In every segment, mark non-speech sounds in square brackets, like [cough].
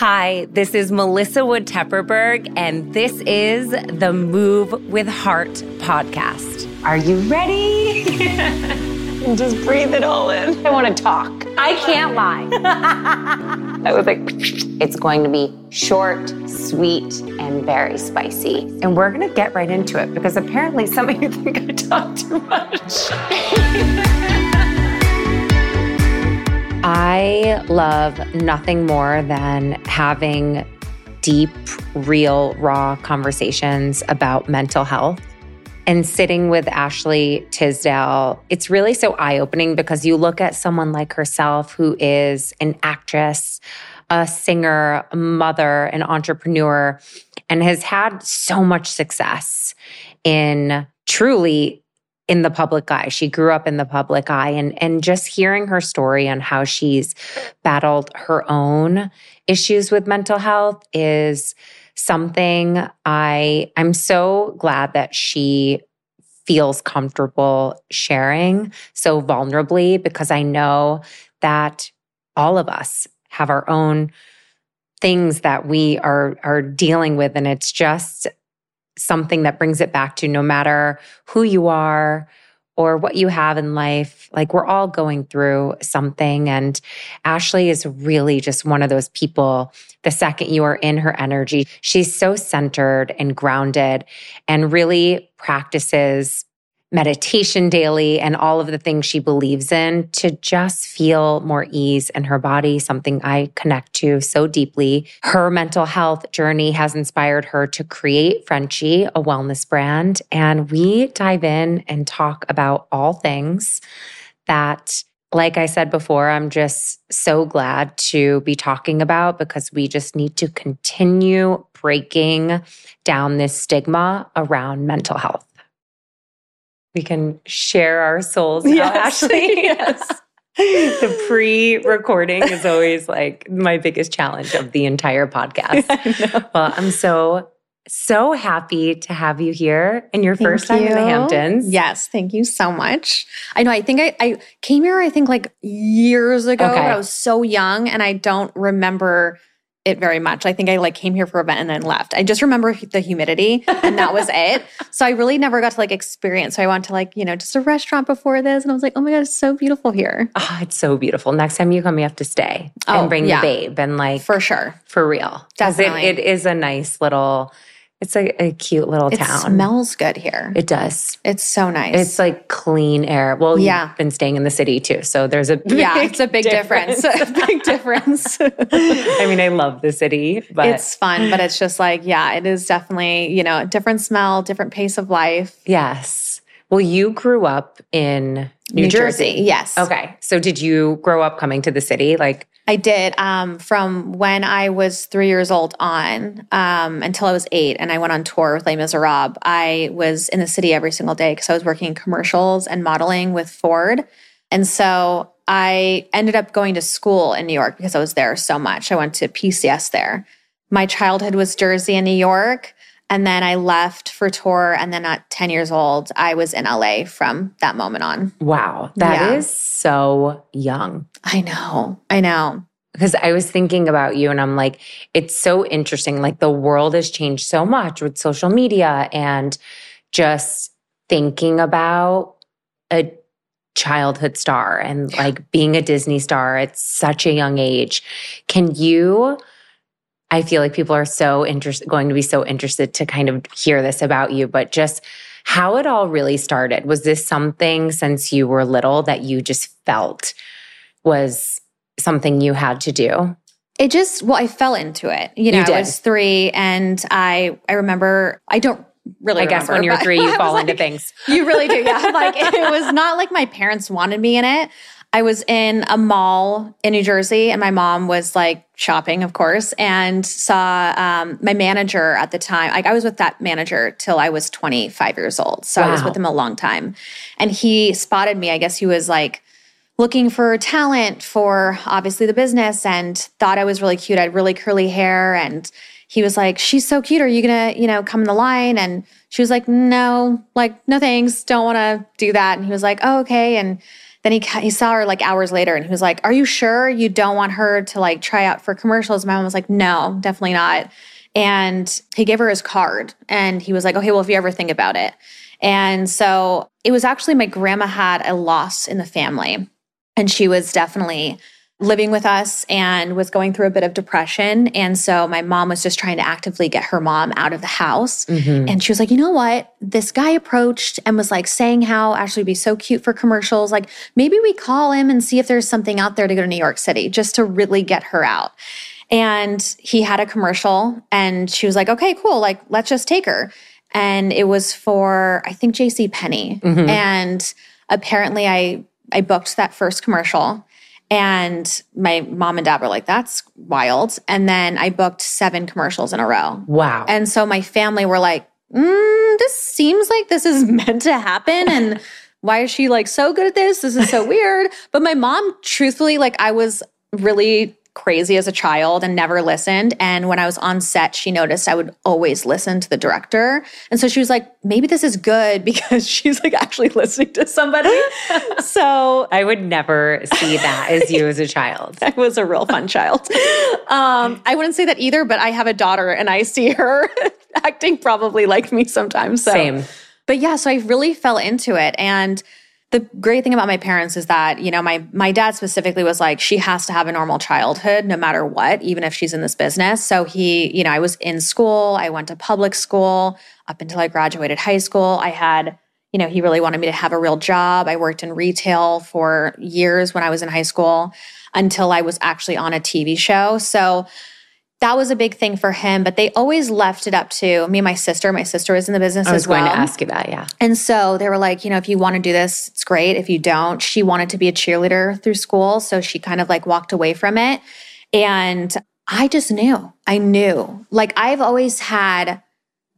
Hi, this is Melissa Wood Tepperberg, and this is the Move with Heart podcast. Are you ready? [laughs] Just breathe it all in. I want to talk. I can't lie. [laughs] I was like, it's going to be short, sweet, and very spicy. And we're going to get right into it because apparently some of you think I talk too much. [laughs] I love nothing more than having deep, real, raw conversations about mental health. And sitting with Ashley Tisdale, it's really so eye opening because you look at someone like herself who is an actress, a singer, a mother, an entrepreneur, and has had so much success in truly in the public eye. She grew up in the public eye and and just hearing her story on how she's battled her own issues with mental health is something I I'm so glad that she feels comfortable sharing so vulnerably because I know that all of us have our own things that we are are dealing with and it's just something that brings it back to no matter who you are or what you have in life. Like we're all going through something. And Ashley is really just one of those people. The second you are in her energy, she's so centered and grounded and really practices meditation daily and all of the things she believes in to just feel more ease in her body, something I connect to so deeply. Her mental health journey has inspired her to create Frenshe, a wellness brand. And we dive in and talk about all things that like I said before, I'm just so glad to be talking about because we just need to continue breaking down this stigma around mental health we can share our souls now, yes. Ashley. [laughs] [laughs] yes. the [laughs] pre-recording is always like my biggest challenge of the entire podcast. well, I'm so so happy to have you here and your first time in the Hamptons. Yes, thank you so much. I know, I think I, I came here, I think like years ago. Okay. I was so young and I don't remember it very much. I think I like came here for a event and then left. I just remember the humidity and that was it. [laughs] So I really never got to like experience. So I went to like, you know, just a restaurant before this and I was like, oh my God, it's so beautiful here. Oh, it's so beautiful. Next time you come, you have to stay oh, and bring yeah. the babe and like for sure. For real. Definitely. It, it is a nice little it's a, a cute little it town. It smells good here. It does. It's so nice. It's like clean air. Well, yeah. you've been staying in the city too, so there's a yeah, it's a big difference. difference. [laughs] a big difference. I mean, I love the city, but it's fun. But it's just like, yeah, it is definitely you know different smell, different pace of life. Yes. Well, you grew up in New, New Jersey. Jersey. Yes. Okay. So did you grow up coming to the city? Like I did um, from when I was three years old on um, until I was eight, and I went on tour with Les Miserables. I was in the city every single day because I was working in commercials and modeling with Ford, and so I ended up going to school in New York because I was there so much. I went to PCS there. My childhood was Jersey and New York. And then I left for tour. And then at 10 years old, I was in LA from that moment on. Wow. that yeah. is so young. I know. I know. Because I was thinking about you and I'm like, it's so interesting. Like the world has changed so much with social media and just thinking about a childhood star and like being a Disney star at such a young age. Can you I feel like people are so interested, going to be so interested to kind of hear this about you, but just how it all really started. Was this something since you were little that you just felt was something you had to do? It just, well, I fell into it. You know, you I was three and I, I remember, I don't really. I remember, guess when you're three, you [laughs] fall like, into things. You really do, yeah. [laughs] like it was not like my parents wanted me in it. I was in a mall in New Jersey and my mom was like shopping, of course, and saw um, my manager at the time. Like I was with that manager till I was 25 years old. So wow. I was with him a long time. And he spotted me. I guess he was like looking for talent for obviously the business and thought I was really cute. I had really curly hair and he was like, She's so cute. Are you gonna, you know, come in the line? And she was like, No, like, no thanks. Don't wanna do that. And he was like, Oh, okay. And then he he saw her like hours later and he was like, "Are you sure you don't want her to like try out for commercials?" My mom was like, "No, definitely not." And he gave her his card and he was like, "Okay, well if you ever think about it." And so it was actually my grandma had a loss in the family and she was definitely living with us and was going through a bit of depression. And so my mom was just trying to actively get her mom out of the house. Mm-hmm. And she was like, you know what? This guy approached and was like saying how Ashley would be so cute for commercials. Like maybe we call him and see if there's something out there to go to New York City just to really get her out. And he had a commercial and she was like, okay, cool. Like, let's just take her. And it was for, I think, JC Penney. And apparently I I booked that first commercial and my mom and dad were like, that's wild. And then I booked seven commercials in a row. Wow. And so my family were like, mm, this seems like this is [laughs] meant to happen. And why is she like so good at this? This is so weird. But my mom, truthfully, like I was really crazy as a child and never listened. And when I was on set, she noticed I would always listen to the director. And so she was like, maybe this is good [laughs] because she's like actually listening to somebody. [laughs] so I would never see that as you as a child. [laughs] I was a real fun child. Um, I wouldn't say that either, but I have a daughter and I see her acting probably like me sometimes. So. Same. But yeah, so I really fell into it. And the great thing about my parents is that, you know, my my dad specifically was like, she has to have a normal childhood no matter what, even if she's in this business. So he, you know, I was in school, I went to public school up until I graduated high school. I had, you know, he really wanted me to have a real job. I worked in retail for years when I was in high school until I was actually on a TV show. So that was a big thing for him, but they always left it up to me and my sister. My sister was in the business I was as well. going to ask you that. Yeah. And so they were like, you know, if you want to do this, it's great. If you don't, she wanted to be a cheerleader through school. So she kind of like walked away from it. And I just knew, I knew. Like I've always had,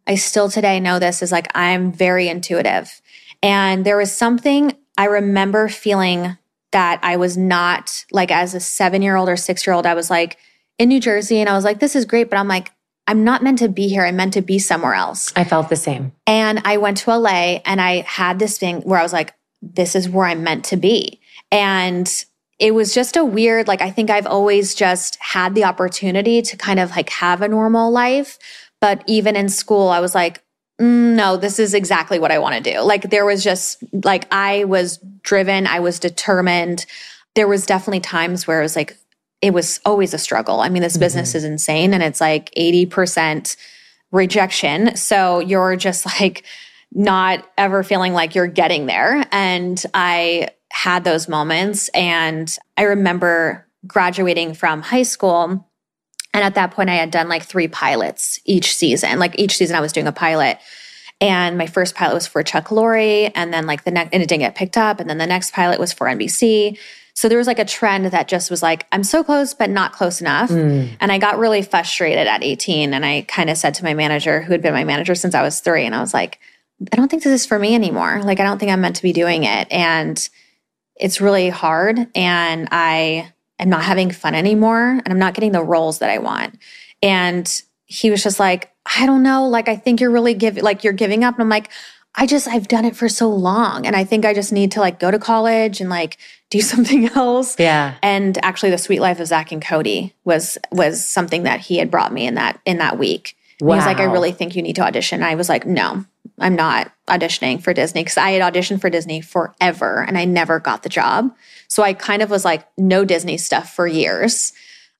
I still today know this is like, I'm very intuitive. And there was something I remember feeling that I was not like as a seven year old or six year old, I was like in New Jersey and I was like, this is great. But I'm like, I'm not meant to be here. I'm meant to be somewhere else. I felt the same. And I went to LA and I had this thing where I was like, this is where I'm meant to be. And it was just a weird, like, I think I've always just had the opportunity to kind of like have a normal life. But even in school, I was like, mm, no, this is exactly what I want to do. Like, there was just like, I was driven, I was determined. There was definitely times where it was like, it was always a struggle. I mean, this mm-hmm. business is insane and it's like 80% rejection. So you're just like not ever feeling like you're getting there. And I had those moments. And I remember graduating from high school. And at that point, I had done like three pilots each season. Like each season, I was doing a pilot. And my first pilot was for Chuck Lorre. And then, like, the next, and it didn't get picked up. And then the next pilot was for NBC. So there was like a trend that just was like, I'm so close, but not close enough. Mm. And I got really frustrated at 18. And I kind of said to my manager, who had been my manager since I was three, and I was like, I don't think this is for me anymore. Like, I don't think I'm meant to be doing it. And it's really hard. And I am not having fun anymore. And I'm not getting the roles that I want. And he was just like, I don't know. Like, I think you're really giving, like, you're giving up. And I'm like, I just, I've done it for so long. And I think I just need to like go to college and like do [laughs] something else. Yeah. And actually the Suite Life of Zack and Cody was, was something that he had brought me in that, in that week. He was like, I really think you need to audition. And I was like, no, I'm not auditioning for Disney because I had auditioned for Disney forever and I never got the job. So I kind of was like, no Disney stuff for years.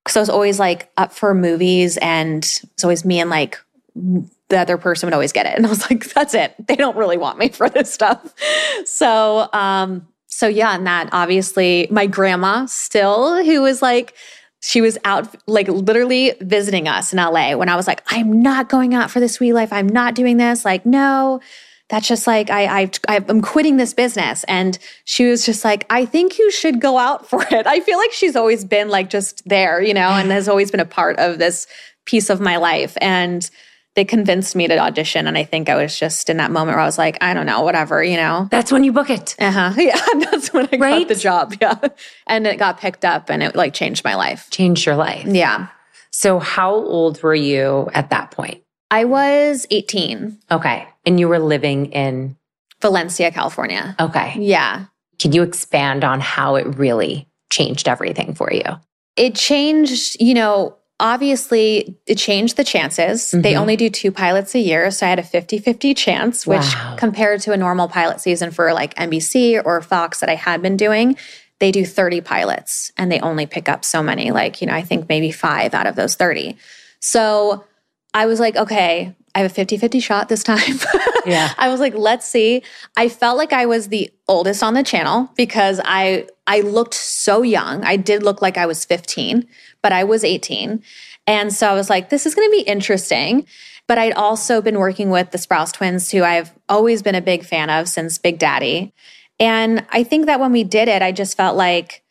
Because I was always like up for movies and it's always me and like the other person would always get it. And I was like, that's it. They don't really want me for this stuff. [laughs] So, um, so yeah, and that obviously my grandma still, who was like, she was out like literally visiting us in LA when I was like, I'm not going out for the Suite Life. I'm not doing this. Like, no, that's just like I, I I'm quitting this business. And she was just like, I think you should go out [laughs] for it. I feel like she's always been like just there, you know, and has always been a part of this piece of my life. And they convinced me to audition. And I think I was just in that moment where I was like, I don't know, whatever, you know. That's when you book it. Uh huh. [laughs] Yeah, [laughs] that's when I Right? got the job. [laughs] Yeah, and it got picked up, and it like changed my life. Changed your life. Yeah, So, how old were you at that point? I was 18, Okay. And you were living in, Valencia, California. okay. Yeah, Can you expand on how it really changed everything for you? It changed, you know, obviously it changed the chances. Mm-hmm. They only do two pilots a year. So I had a 50 50 chance, which wow. compared to a normal pilot season for like NBC or Fox that I had been doing, they do 30 pilots and they only pick up so many, like, you know, I think maybe five out of those 30. So I was like, okay, I have a 50 50 shot this time. [laughs] yeah. I was like, let's see. I felt like I was the oldest on the channel because I I looked so young. I did look like I was 15, but I was 18. And so I was like, this is going to be interesting. But I'd also been working with the Sprouse twins, who I've always been a big fan of since Big Daddy. And I think that when we did it, I just felt like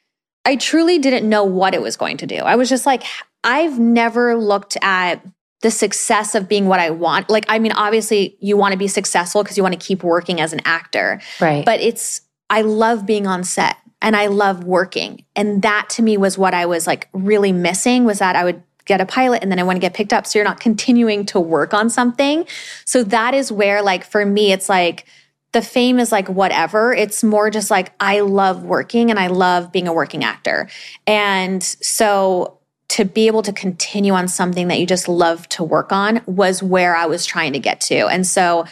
I truly didn't know what it was going to do. I was just like, I've never looked at the success of being what I want. Like, I mean, obviously, you want to be successful because you want to keep working as an actor. Right. But it's, I love being on set and I love working. And that to me was what I was like really missing was that I would get a pilot and then I want to get picked up. So you're not continuing to work on something. So that is where, like, for me, it's like, the fame is like whatever. It's more just like I love working and I love being a working actor. And so to be able to continue on something that you just love to work on was where I was trying to get to. And so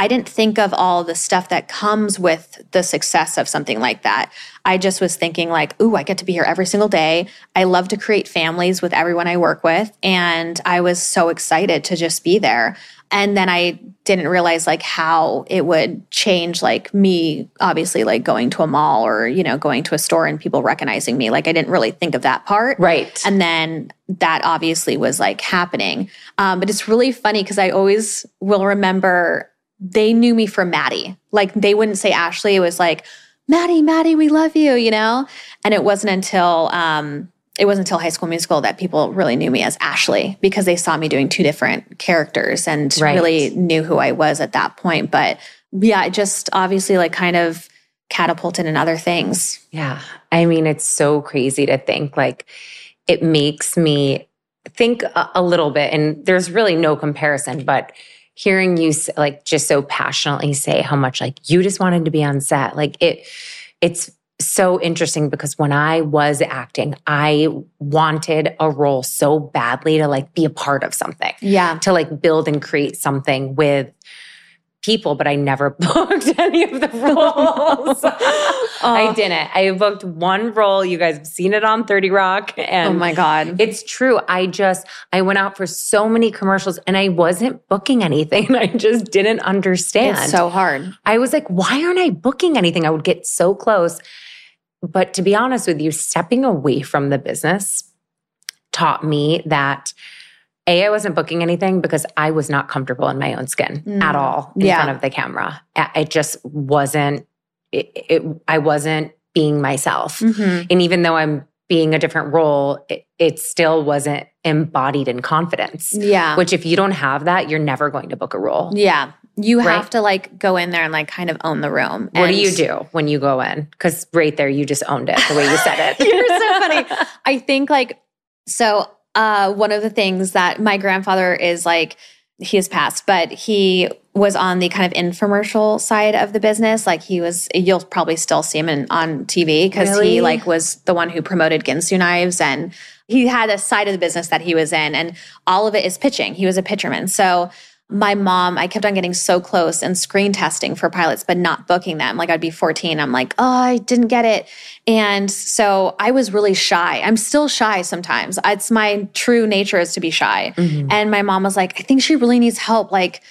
I didn't think of all the stuff that comes with the success of something like that. I just was thinking like, "Ooh, I get to be here every single day. I love to create families with everyone I work with." And I was so excited to just be there. And then I didn't realize like how it would change like me obviously like going to a mall or you know going to a store and people recognizing me like i didn't really think of that part right and then that obviously was like happening um, but it's really funny because i always will remember they knew me for maddie like they wouldn't say ashley it was like maddie maddie we love you you know and it wasn't until um, it wasn't until High School Musical that people really knew me as Ashley because they saw me doing two different characters and right. really knew who I was at that point. But yeah, it just obviously like kind of catapulted in other things. Yeah. I mean, it's so crazy to think like it makes me think a, a little bit, and there's really no comparison, but hearing you like just so passionately say how much like you just wanted to be on set, like it, it's so interesting because when I was acting, I wanted a role so badly to like be a part of something. Yeah. To like build and create something with people, but I never [laughs] booked any of the roles. [laughs] oh. I didn't. I booked one role. You guys have seen it on 30 Rock. And oh my God. It's true. I just, I went out for so many commercials and I wasn't booking anything. [laughs] I just didn't understand. It's so hard. I was like, why aren't I booking anything? I would get so close. But to be honest with you, stepping away from the business taught me that a, I wasn't booking anything because I was not comfortable in my own skin mm. at all in yeah. front of the camera. It just wasn't, it, it, I wasn't being myself. Mm-hmm. And even though I'm being a different role, it, it, still wasn't embodied in confidence. Yeah. Which, if you don't have that, you're never going to book a role. Yeah. You right? have to like go in there and like kind of own the room. What do you do when you go in? Because right there, you just owned it the way you said it. [laughs] You're so funny. I think like, so uh, one of the things that my grandfather is like, he has passed, but he was on the kind of infomercial side of the business. Like he was, you'll probably still see him in, on TV because really? he like was the one who promoted Ginsu knives and he had a side of the business that he was in and all of it is pitching. He was a pitcherman. So my mom, I kept on getting so close and screen testing for pilots, but not booking them. Like I'd be 14. I'm like, oh, I didn't get it. And so I was really shy. I'm still shy sometimes. It's my true nature is to be shy. Mm-hmm. And my mom was like, I think she really needs help, like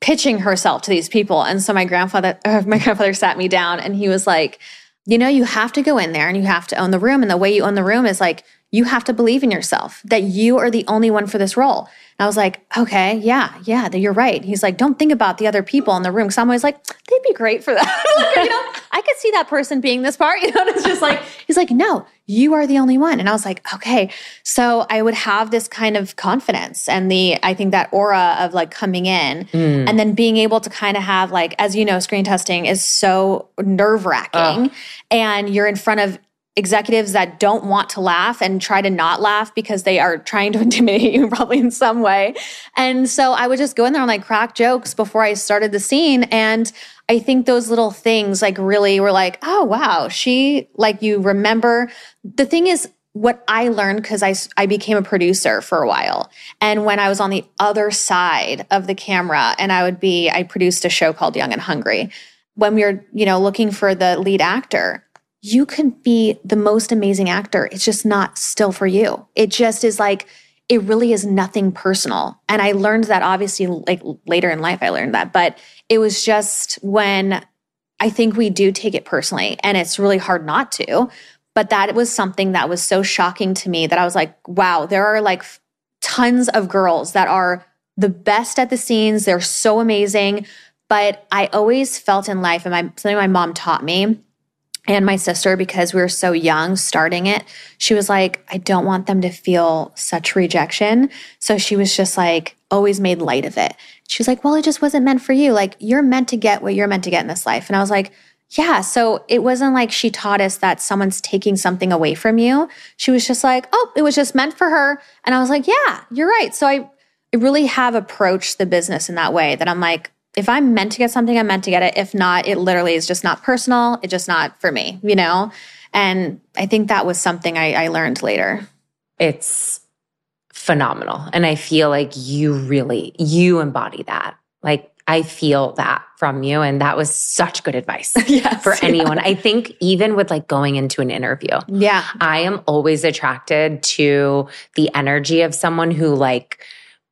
pitching herself to these people. And so my grandfather, [laughs] uh, my grandfather sat me down and he was like, you know, you have to go in there and you have to own the room. And the way you own the room is like, you have to believe in yourself that you are the only one for this role. And I was like, okay, yeah, yeah, you're right. He's like, don't think about the other people in the room. Cause I'm always like, they'd be great for that. [laughs] like, you know, I could see that person being this part. [laughs] You know, and it's just like, he's like, no, you are the only one. And I was like, okay. So I would have this kind of confidence and the, I think that aura of like coming in mm. and then being able to kind of have like, as you know, screen testing is so nerve wracking and you're in front of executives that don't want to laugh and try to not laugh because they are trying to [laughs] intimidate you probably in some way. And so I would just go in there and like crack jokes before I started the scene. And I think those little things like really were like, oh, wow, she, like, you remember. The thing is, what I learned because I, I became a producer for a while. And when I was on the other side of the camera and I would be, I produced a show called Young and Hungry. When we were, you know, looking for the lead actor, you can be the most amazing actor. It's just not still for you. It just is like, it really is nothing personal. And I learned that obviously like later in life, I learned that, but it was just when I think we do take it personally and it's really hard not to. But that was something that was so shocking to me that I was like, wow, there are like tons of girls that are the best at the scenes. They're so amazing. But I always felt in life, and my, something my mom taught me and my sister, because we were so young starting it, she was like, I don't want them to feel such rejection. So she was just like, always made light of it. She was like, Well, it just wasn't meant for you. Like, you're meant to get what you're meant to get in this life. And I was like, yeah. So it wasn't like she taught us that someone's taking something away from you. She was just like, oh, it was just meant for her. And I was like, yeah, you're right. So I, I really have approached the business in that way that I'm like, if I'm meant to get something, I'm meant to get it. If not, it literally is just not personal. It's just not for me, you know? And I think that was something I, I learned later. It's phenomenal. And I feel like you really, you embody that. Like I feel that from you. And that was such good advice [laughs] yes, for anyone. Yeah. I think even with like going into an interview. Yeah. I am always attracted to the energy of someone who like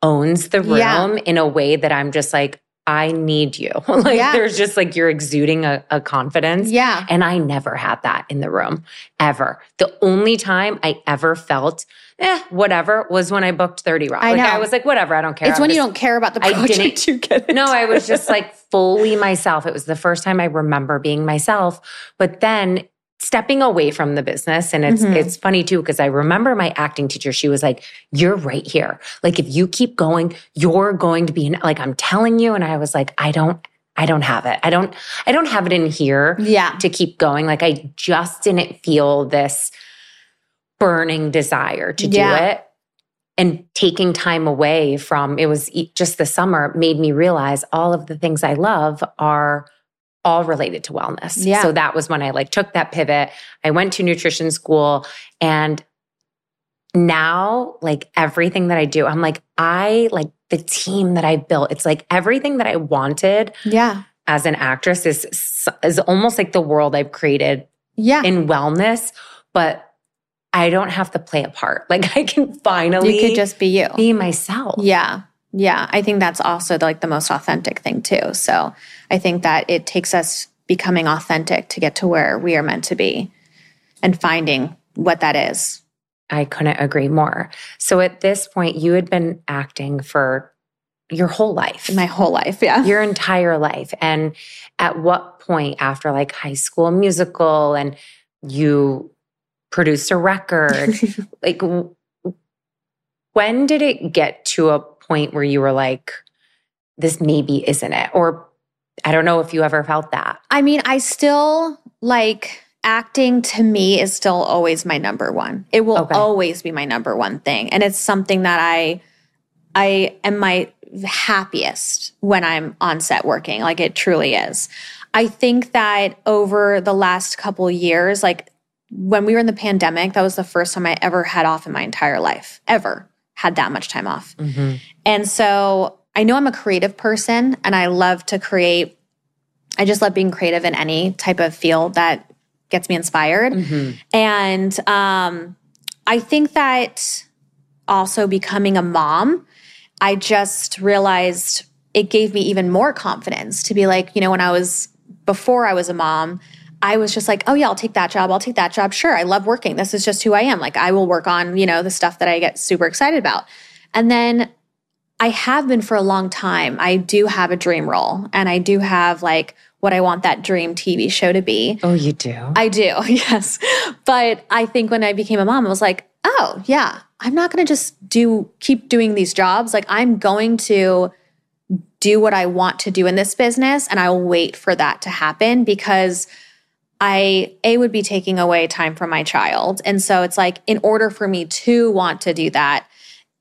owns the room yeah. in a way that I'm just like, I need you. [laughs] like yeah. there's just like you're exuding a, a, confidence. Yeah. And I never had that in the room ever. The only time I ever felt, eh, whatever, was when I booked 30 Rock. I like, know. I was like, whatever, I don't care. It's I'm when just, you don't care about the project I didn't, [laughs] you get it. No, I was just like fully myself. It was the first time I remember being myself. But then stepping away from the business. And it's mm-hmm. it's funny too because I remember my acting teacher she was like you're right here. Like if you keep going you're going to be in, like I'm telling you. And I was like I don't I don't have it. I don't I don't have it in here yeah. to keep going. Like I just didn't feel this burning desire to do it. And taking time away from it was just the summer made me realize all of the things I love are all related to wellness. Yeah. So that was when I like took that pivot. I went to nutrition school and now like everything that I do, I'm like, I like the team that I built. It's like everything that I wanted. Yeah. As an actress is is almost like the world I've created yeah. in wellness, but I don't have to play a part. [laughs] Like I can finally You could just be you. Be myself. Yeah. Yeah, I think that's also like the most authentic thing too. So I think that it takes us becoming authentic to get to where we are meant to be and finding what that is. I couldn't agree more. So at this point, you had been acting for your whole life. My whole life, yeah. Your entire life. And at what point after like high school musical and you produced a record, [laughs] like when did it get to a point where you were like, this maybe isn't it? Or I don't know if you ever felt that. I mean, I still like acting to me is still always my number one. It will okay. always be my number one thing. And it's something that I I am my happiest when I'm on set working. Like it truly is. I think that over the last couple years, like when we were in the pandemic, that was the first time I ever had off in my entire life, ever had that much time off. Mm-hmm. And so I know I'm a creative person and I love to create. I just love being creative in any type of field that gets me inspired. Mm-hmm. And um, I think that also becoming a mom, I just realized it gave me even more confidence to be like, you know, when I was before I was a mom, I was just like, oh yeah, I'll take that job. I'll take that job. Sure. I love working. This is just who I am. Like I will work on, you know, the stuff that I get super excited about. And then I have been for a long time. I do have a dream role and I do have like what I want that dream TV show to be. Oh, you do? I do. [laughs] Yes. But I think when I became a mom, I was like, oh, yeah, I'm not going to just do keep doing these jobs. Like I'm going to do what I want to do in this business and I will wait for that to happen because I A would be taking away time from my child. And so it's like in order for me to want to do that,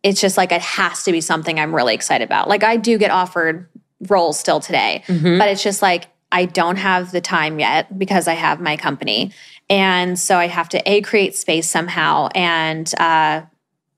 it's just like it has to be something I'm really excited about. Like I do get offered roles still today, mm-hmm. but it's just like I don't have the time yet because I have my company. And so I have to A, create space somehow. And, uh,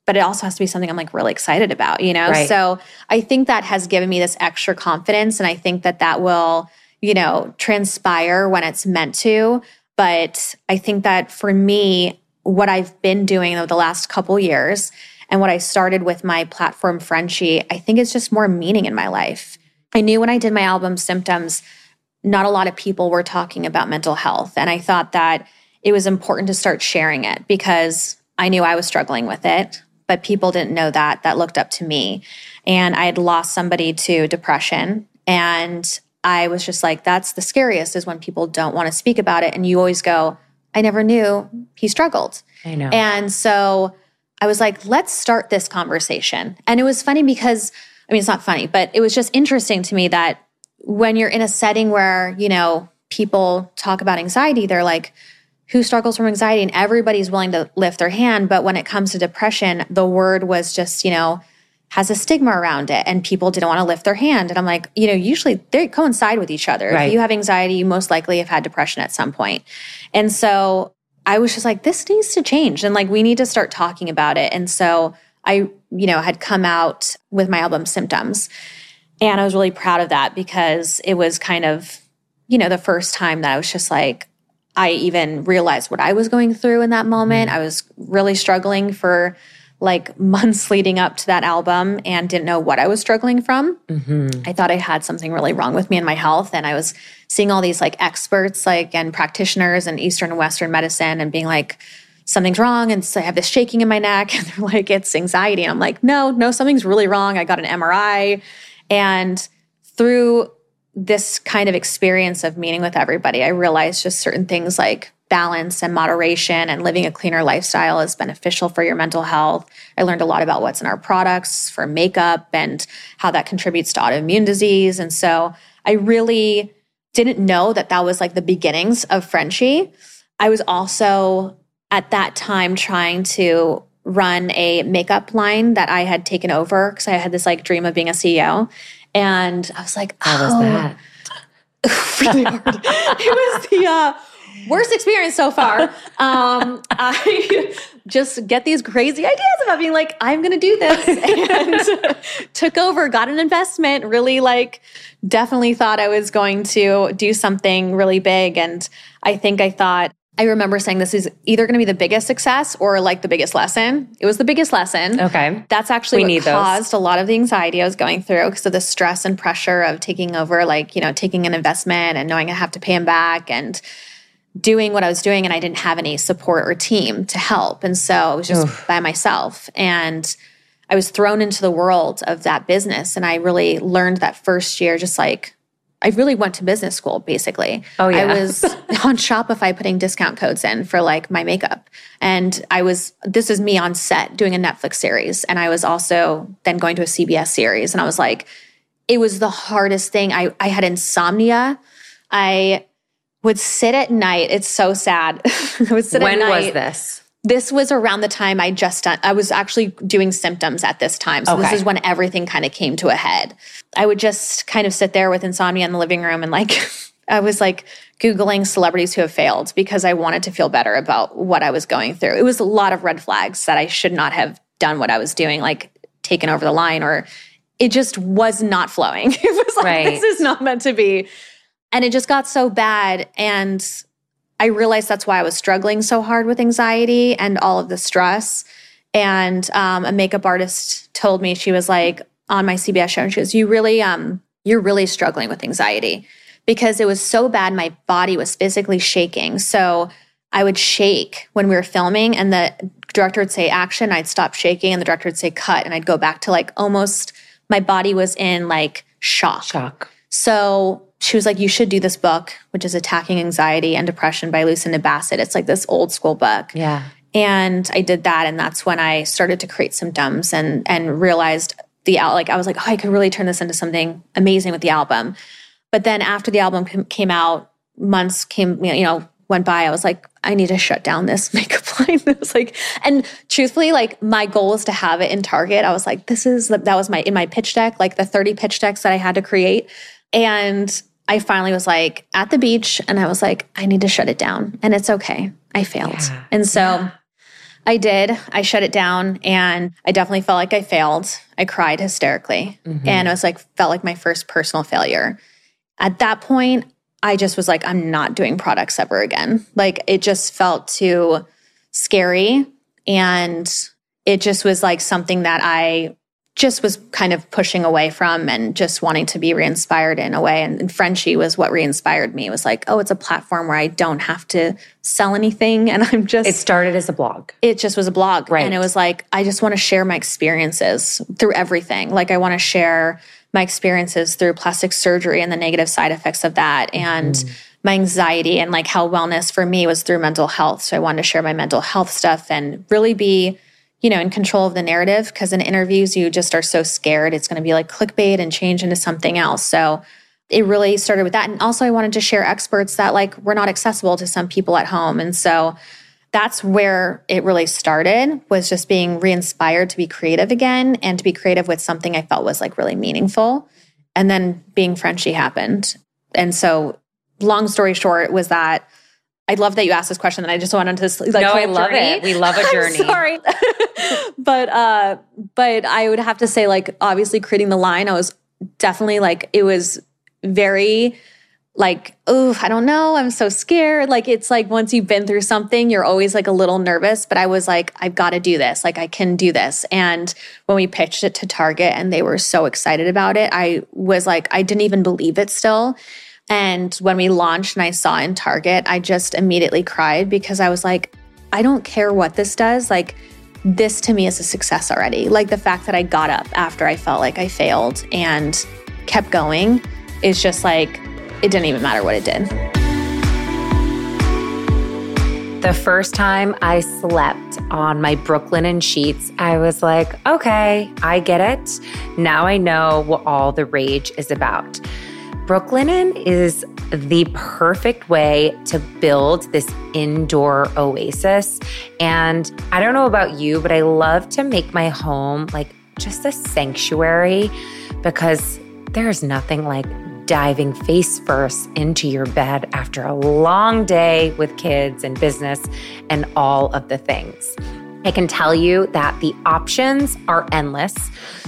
but it also has to be something I'm like really excited about, you know? Right. So I think that has given me this extra confidence. And I think that that will, you know, transpire when it's meant to. But I think that for me, what I've been doing over the last couple years and what I started with my platform Frenshe, I think it's just more meaning in my life. I knew when I did my album Symptoms, not a lot of people were talking about mental health. And I thought that it was important to start sharing it because I knew I was struggling with it, but people didn't know that, that looked up to me. And I had lost somebody to depression. And I was just like, that's the scariest is when people don't want to speak about it. And you always go, I never knew he struggled. I know. And so I was like, let's start this conversation. And it was funny because, I mean, it's not funny, but it was just interesting to me that when you're in a setting where, you know, people talk about anxiety, they're like, who struggles from anxiety? And everybody's willing to lift their hand. But when it comes to depression, the word was just, you know, has a stigma around it and people didn't want to lift their hand. And I'm like, you know, usually they coincide with each other. Right. If you have anxiety, you most likely have had depression at some point. And so I was just like, this needs to change. And like, we need to start talking about it. And so I, you know, had come out with my album Symptoms. And I was really proud of that because it was kind of, you know, the first time that I was just like, I even realized what I was going through in that moment. Mm-hmm. I was really struggling for like [laughs] months leading up to that album and didn't know what I was struggling from. Mm-hmm. I thought I had something really wrong with me in my health. And I was seeing all these like experts, like, and practitioners in Eastern and Western medicine and being like, something's wrong. And so I have this shaking in my neck. [laughs] And they're like, it's anxiety. And I'm like, no, no, something's really wrong. I got an MRI. And through this kind of experience of meeting with everybody, I realized just certain things like balance and moderation and living a cleaner lifestyle is beneficial for your mental health. I learned a lot about what's in our products for makeup and how that contributes to autoimmune disease. And so I really didn't know that that was like the beginnings of Frenshe. I was also at that time trying to run a makeup line that I had taken over because I had this like dream of being a CEO. And I was like, how oh, was that? [laughs] really hard. it was the uh, worst experience so far. [laughs] Um, I just get these crazy ideas about being like, I'm going to do this, [laughs] and took over, got an investment, really like, definitely thought I was going to do something really big. And I think I thought I remember saying this is either going to be the biggest success or like the biggest lesson. It was the biggest lesson. Okay. That's actually we what caused those. a lot of the anxiety I was going through because of the stress and pressure of taking over, like, you know, taking an investment and knowing I have to pay him back and doing what I was doing. And I didn't have any support or team to help. And so I was just by myself. And I was thrown into the world of that business. And I really learned that first year, just like, I really went to business school basically. Oh yeah. I was [laughs] on Shopify putting discount codes in for like my makeup. And I was this is me on set doing a Netflix series and I was also then going to a CBS series and I was like it was the hardest thing. I I had insomnia. I would sit at night. It's so sad. [laughs] I would sit when at night. When was this? this was around the time I just done, I was actually doing symptoms at this time. So okay. this is when everything kind of came to a head. I would just kind of sit there with insomnia in the living room and like [laughs] I was like googling celebrities who have failed because I wanted to feel better about what I was going through. It was a lot of red flags that I should not have done what I was doing like taken over the line or it just was not flowing. [laughs] It was like right. this is not meant to be. And it just got so bad and I realized that's why I was struggling so hard with anxiety and all of the stress. And um, a makeup artist told me she was like on my CBS show, and she goes, "You really, um, you're really struggling with anxiety because it was so bad. My body was physically shaking. So I would shake when we were filming, and the director would say action. I'd stop shaking, and the director would say cut, and I'd go back to like almost my body was in like shock. Shock. So she was like, You should do this book, which is Attacking Anxiety and Depression by Lucinda Bassett. It's like this old school book. Yeah. And I did that. And that's when I started to create symptoms and and realized the out like I was like, oh, I could really turn this into something amazing with the album. But then after the album came out, months came, you know, went by, I was like, I need to shut down this [laughs] makeup line. [laughs] I was like, and truthfully, like my goal was to have it in Target. I was like, this is that was my in my pitch deck, like the 30 pitch decks that I had to create. And I finally was like at the beach and I was like, I need to shut it down. And it's okay. I failed. Yeah. And so yeah. I did. I shut it down and I definitely felt like I failed. I cried hysterically. Mm-hmm. And it was like, felt like my first personal failure. At that point, I just was like, I'm not doing products ever again. Like it just felt too scary. And it just was like something that I just was kind of pushing away from and just wanting to be re-inspired in a way. And, and Frenshe was what re-inspired me. It was like, oh, it's a platform where I don't have to sell anything. [laughs] And I'm just It started as a blog. It just was a blog. Right. And it was like, I just want to share my experiences through everything. Like I want to share my experiences through plastic surgery and the negative side effects of that. And mm. my anxiety and like how wellness for me was through mental health. So I wanted to share my mental health stuff and really be you know, in control of the narrative because in interviews you just are so scared it's going to be like clickbait and change into something else. So it really started with that. And also I wanted to share experts that like were not accessible to some people at home. And so that's where it really started was just being re-inspired to be creative again and to be creative with something I felt was like really meaningful. And then being Frenshe happened. And so long story short was that I love that you asked this question, and I just went into this. Like, no, I love journey. it. We love a [laughs] journey. sorry, [laughs] but uh, but I would have to say, like, obviously, creating the line, I was definitely like, it was very like, oh, I don't know, I'm so scared. Like, it's like once you've been through something, you're always like a little nervous. But I was like, I've got to do this. Like, I can do this. And when we pitched it to Target, and they were so excited about it, I was like, I didn't even believe it still. And when we launched and I saw in Target, I just immediately cried because I was like, I don't care what this does. Like, this to me is a success already. Like, the fact that I got up after I felt like I failed and kept going is just like, it didn't even matter what it did. The first time I slept on my Brooklinen sheets, I was like, okay, I get it. Now I know what all the rage is about. Brooklinen is the perfect way to build this indoor oasis. And I don't know about you, but I love to make my home like just a sanctuary because there's nothing like diving face first into your bed after a long day with kids and business and all of the things. I can tell you that the options are endless.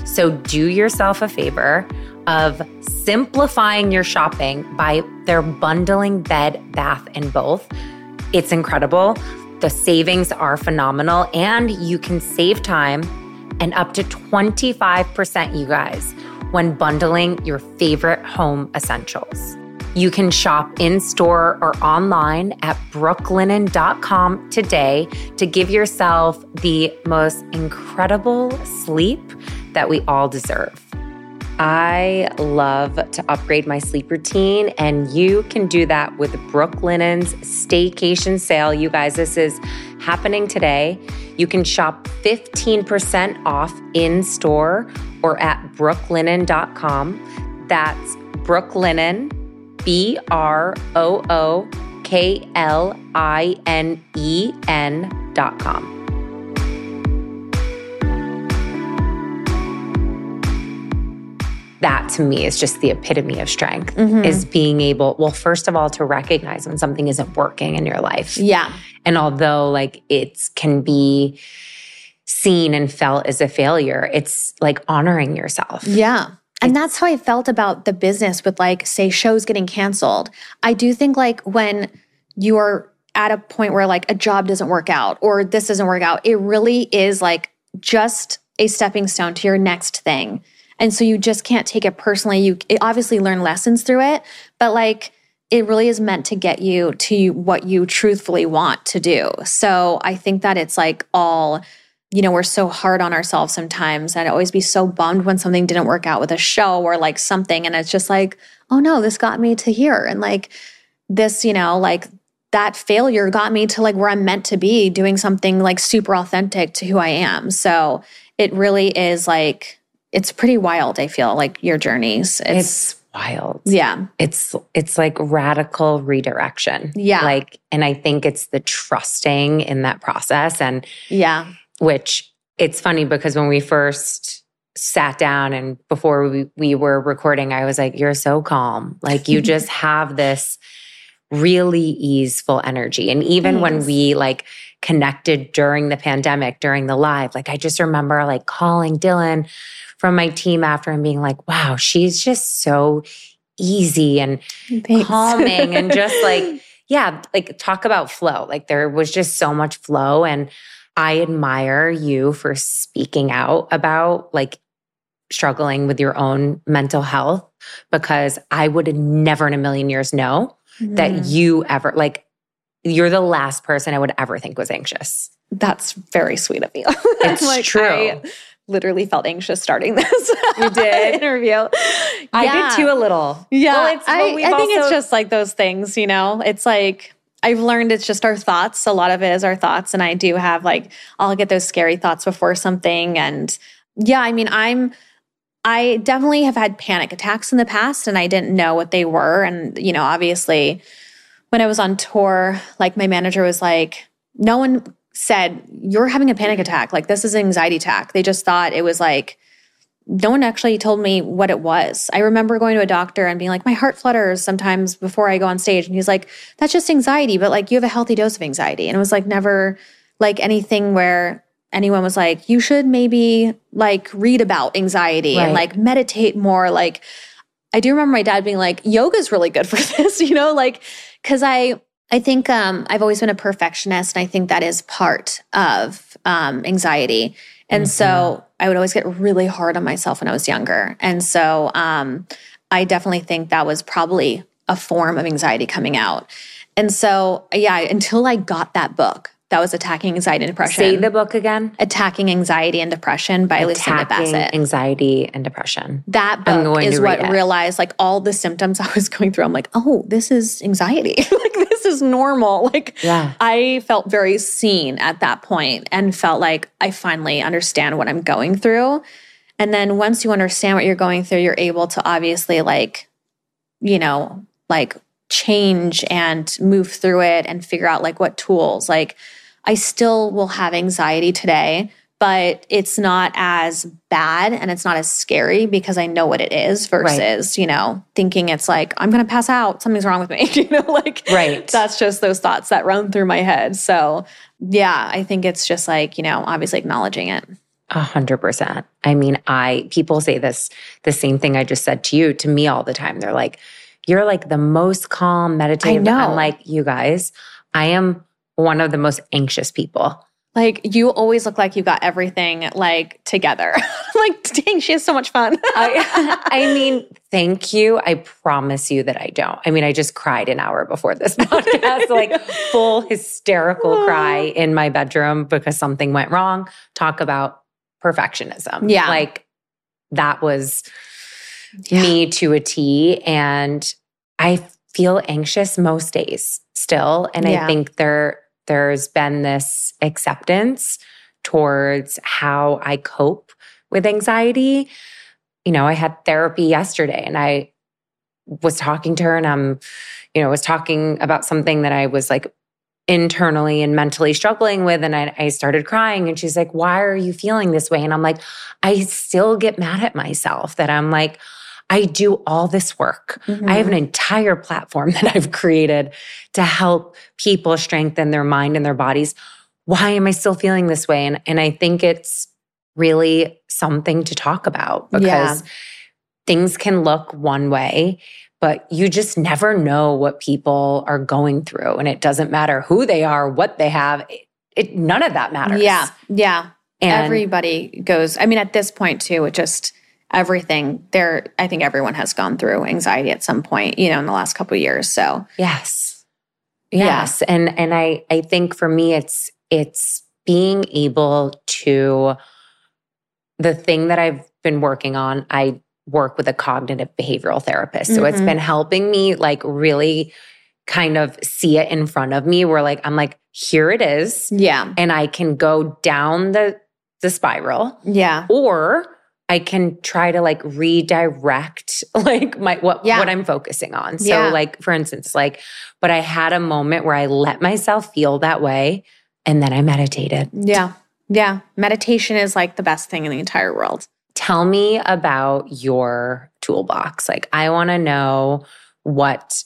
So do yourself a favor of simplifying your shopping by their bundling bed, bath, and both. It's incredible. The savings are phenomenal, and you can save time and up to 25%, you guys, when bundling your favorite home essentials. You can shop in store or online at brooklinen.com today to give yourself the most incredible sleep that we all deserve. I love to upgrade my sleep routine, and you can do that with Brooklinen's staycation sale. You guys, this is happening today. You can shop 15% off in store or at brooklinen.com. That's Brooklinen, B R O O K L I N E N.com. that to me is just the epitome of strength mm-hmm. is being able well first of all to recognize when something isn't working in your life yeah and although like it can be seen and felt as a failure it's like honoring yourself yeah and that's how I felt about the business with like, say, shows getting canceled. I do think like when you are at a point where like a job doesn't work out or this doesn't work out, it really is like just a stepping stone to your next thing. And so you just can't take it personally. You obviously learn lessons through it, but like it really is meant to get you to what you truthfully want to do. So I think that it's like all, you know, we're so hard on ourselves sometimes. I'd always be so bummed when something didn't work out with a show or like something. And it's just like, oh no, this got me to here. And like this, you know, like that failure got me to like where I'm meant to be doing something like super authentic to who I am. So it really is like, it's pretty wild. I feel like your journeys. It's, it's wild. Yeah. It's it's like radical redirection. Yeah. Like and I think it's the trusting in that process and Yeah. which it's funny because when we first sat down and before we, we were recording, I was like, You're so calm. Like you [laughs] just have this really easeful energy. And even when we like connected during the pandemic, during the live, like I just remember like calling Dylan from my team after and being like, wow, she's just so easy and Thanks. calming and [laughs] just like, yeah, like talk about flow. Like there was just so much flow. And I admire you for speaking out about like struggling with your own mental health because I would never in a million years know that Mm. you ever like you're the last person I would ever think was anxious. That's very sweet of you. [laughs] It's true. I literally felt anxious starting [laughs] this You did? [laughs] interview. I Yeah. did too a little. Yeah, Well, it's, I, I think it's just like those things, you know. It's like I've learned it's just our thoughts. A lot of it is our thoughts, and I do have like I'll get those scary thoughts before something, and yeah, I mean I'm. I definitely have had panic attacks in the past and I didn't know what they were. And, you know, obviously, when I was on tour, like my manager was like, no one said, You're having a panic mm-hmm. attack. Like, this is an anxiety attack. They just thought it was like, no one actually told me what it was. I remember going to a doctor and being like, my heart flutters sometimes before I go on stage. And he's like, that's just anxiety, but like you have a healthy dose of anxiety. And it was like never like anything where anyone was like, you should maybe like read about anxiety and like meditate more. Like, I do remember my dad being like, yoga's really good for [laughs] this, you know, like, cause I, I think um, I've always been a perfectionist, and I think that is part of um, anxiety. And so I would always get really hard on myself when I was younger. And so um, I definitely think that was probably a form of anxiety coming out. And so, yeah, until I got that book that was Attacking Anxiety and Depression. Say the book again. Attacking Anxiety and Depression by Lucinda Attacking Bassett. anxiety and depression. that book is what it. realized like all the symptoms [laughs] I was going through. I'm like, oh, this is anxiety. [laughs] like this is normal. Like Yeah. I felt very seen at that point and felt like I finally understand what I'm going through. And then once you understand what you're going through, you're able to obviously like, you know, like change and move through it and figure out like what tools. Like I still will have anxiety today, but it's not as bad and it's not as scary because I know what it is versus, you know, thinking it's like, I'm going to pass out. Something's wrong with me. [laughs] you know, like, Right. that's just those thoughts that run through my head. So, yeah, I think it's just like, you know, obviously acknowledging it. A hundred percent. I mean, I people say this the same thing I just said to you to me all the time. They're like, "You're like the most calm, meditative." know. I'm like, you guys, I am one of the most anxious people. Like, you always look like you got everything like together. [laughs] like, dang, she has so much fun. [laughs] I, I mean, thank you. I promise you that I don't. I mean, I just cried an hour before this [laughs] podcast, like full hysterical cry in my bedroom because something went wrong. Talk about perfectionism. Yeah. Like that was me to a T. And I feel anxious most days still. And Yeah. I think there there's been this acceptance towards how I cope with anxiety. You know, I had therapy yesterday and I was talking to her and I'm, you know, was talking about something that I was like internally and mentally struggling with. And I, I started crying and she's like, Why are you feeling this way? And I'm like, I still get mad at myself that I'm like, I do all this work. I have an mm-hmm. entire platform [laughs] that I've created to help people strengthen their mind and their bodies. Why am I still feeling this way? And, and I think it's really something to talk about because Yeah. things can look one way, but you just never know what people are going through. And it doesn't matter who they are, what they have. It, it none of that matters. Yeah. Yeah. And Everybody goes, I mean, at this point, too, it just everything there, I think everyone has gone through anxiety at some point, you know, in the last couple of years. So, Yes. Yes. And and I I think for me it's it's being able to the thing that I've been working on, I work with a cognitive behavioral therapist. So it's Mhm. been helping me like really kind of see it in front of me where like I'm like here it is yeah. and I can go down the the spiral Yeah. or I can try to like redirect [laughs] like my what Yeah. what I'm focusing on. So Yeah. like for instance, like but I had a moment where I let myself feel that way and then I meditated. Yeah. Yeah. Meditation is like the best thing in the entire world. Tell me about your toolbox. Like I want to know what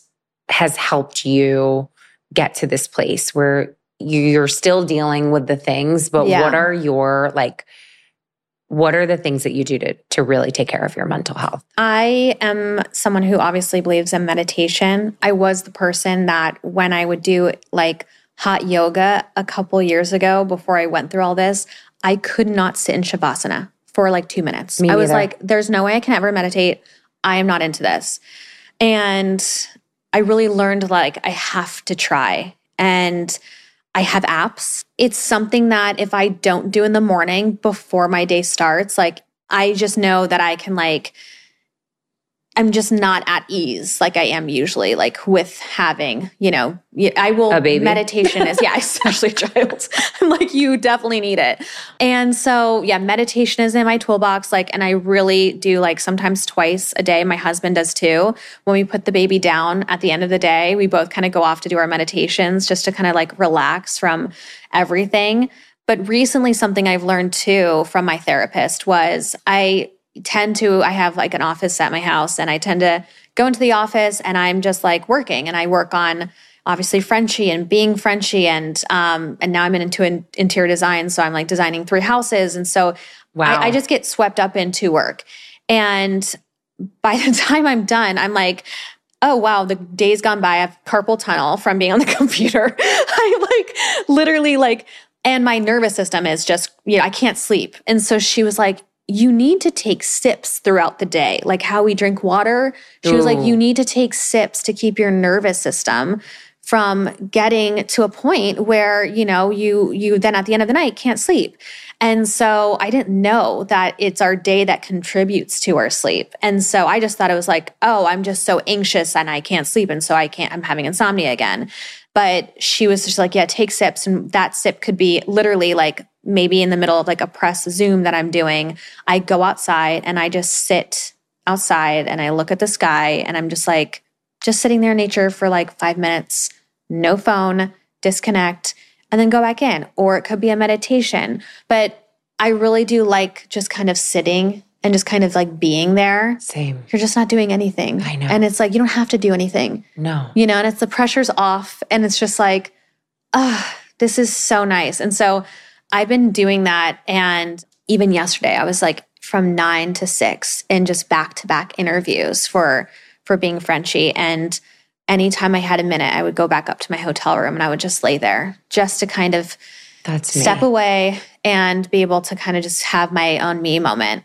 has helped you get to this place where you- you're still dealing with the things, but Yeah. what are your like what are the things that you do to to really take care of your mental health? I am someone who obviously believes in meditation. I was the person that when I would do like hot yoga a couple years ago before I went through all this, I could not sit in Shavasana for like two minutes. I was like, there's no way I can ever meditate. I am not into this. And I really learned like I have to try. And I have apps. It's something that if I don't do in the morning before my day starts, like I just know that I can like I'm just not at ease like I am usually like with having, you know, I will A baby. meditation is yeah, [laughs] especially a child. I'm like you definitely need it. And so, yeah, meditation is in my toolbox like and I really do like sometimes twice a day. My husband does too. When we put the baby down at the end of the day, we both kind of go off to do our meditations just to kind of like relax from everything. But recently, something I've learned too from my therapist was I tend to, I have like an office at my house, and I tend to go into the office and I'm just like working and I work on obviously Frenshe and being Frenshe. And, um, and now I'm into in, interior design. So I'm like designing three houses. And so Wow. I, I just get swept up into work. And by the [laughs] time I'm done, I'm like, oh wow, the day's gone by. I have carpal tunnel from being on the [laughs] computer. I like literally like, and my nervous system is just, you know, I can't sleep. And so she was like, you need to take sips throughout the day, like how we drink water. She was like, you need to take sips to keep your nervous system from getting to a point where you know you you then at the end of the night can't sleep. And so i didn't know that it's our day that contributes to our sleep. And so i just thought it was like oh i'm just so anxious and i can't sleep and so i can't i'm having insomnia again but she was just like yeah take sips and that sip could be literally like maybe in the middle of like a press zoom that i'm doing i go outside and i just sit outside and i look at the sky and i'm just like just sitting there in nature for like five minutes, no phone, disconnect, and then go back in. Or it could be a meditation. But I really do like just kind of sitting and just kind of like being there. Same. You're just not doing anything. I know. And it's like, you don't have to do anything, No. you know, and it's the pressure's off. And it's just like, ah, this is so nice. And so I've been doing that. And even yesterday, I was like from nine to six in just back to back interviews for for being Frenshe. And anytime I had a minute, I would go back up to my hotel room and I would just lay there just to kind of That's me. step away and be able to kind of just have my own me moment.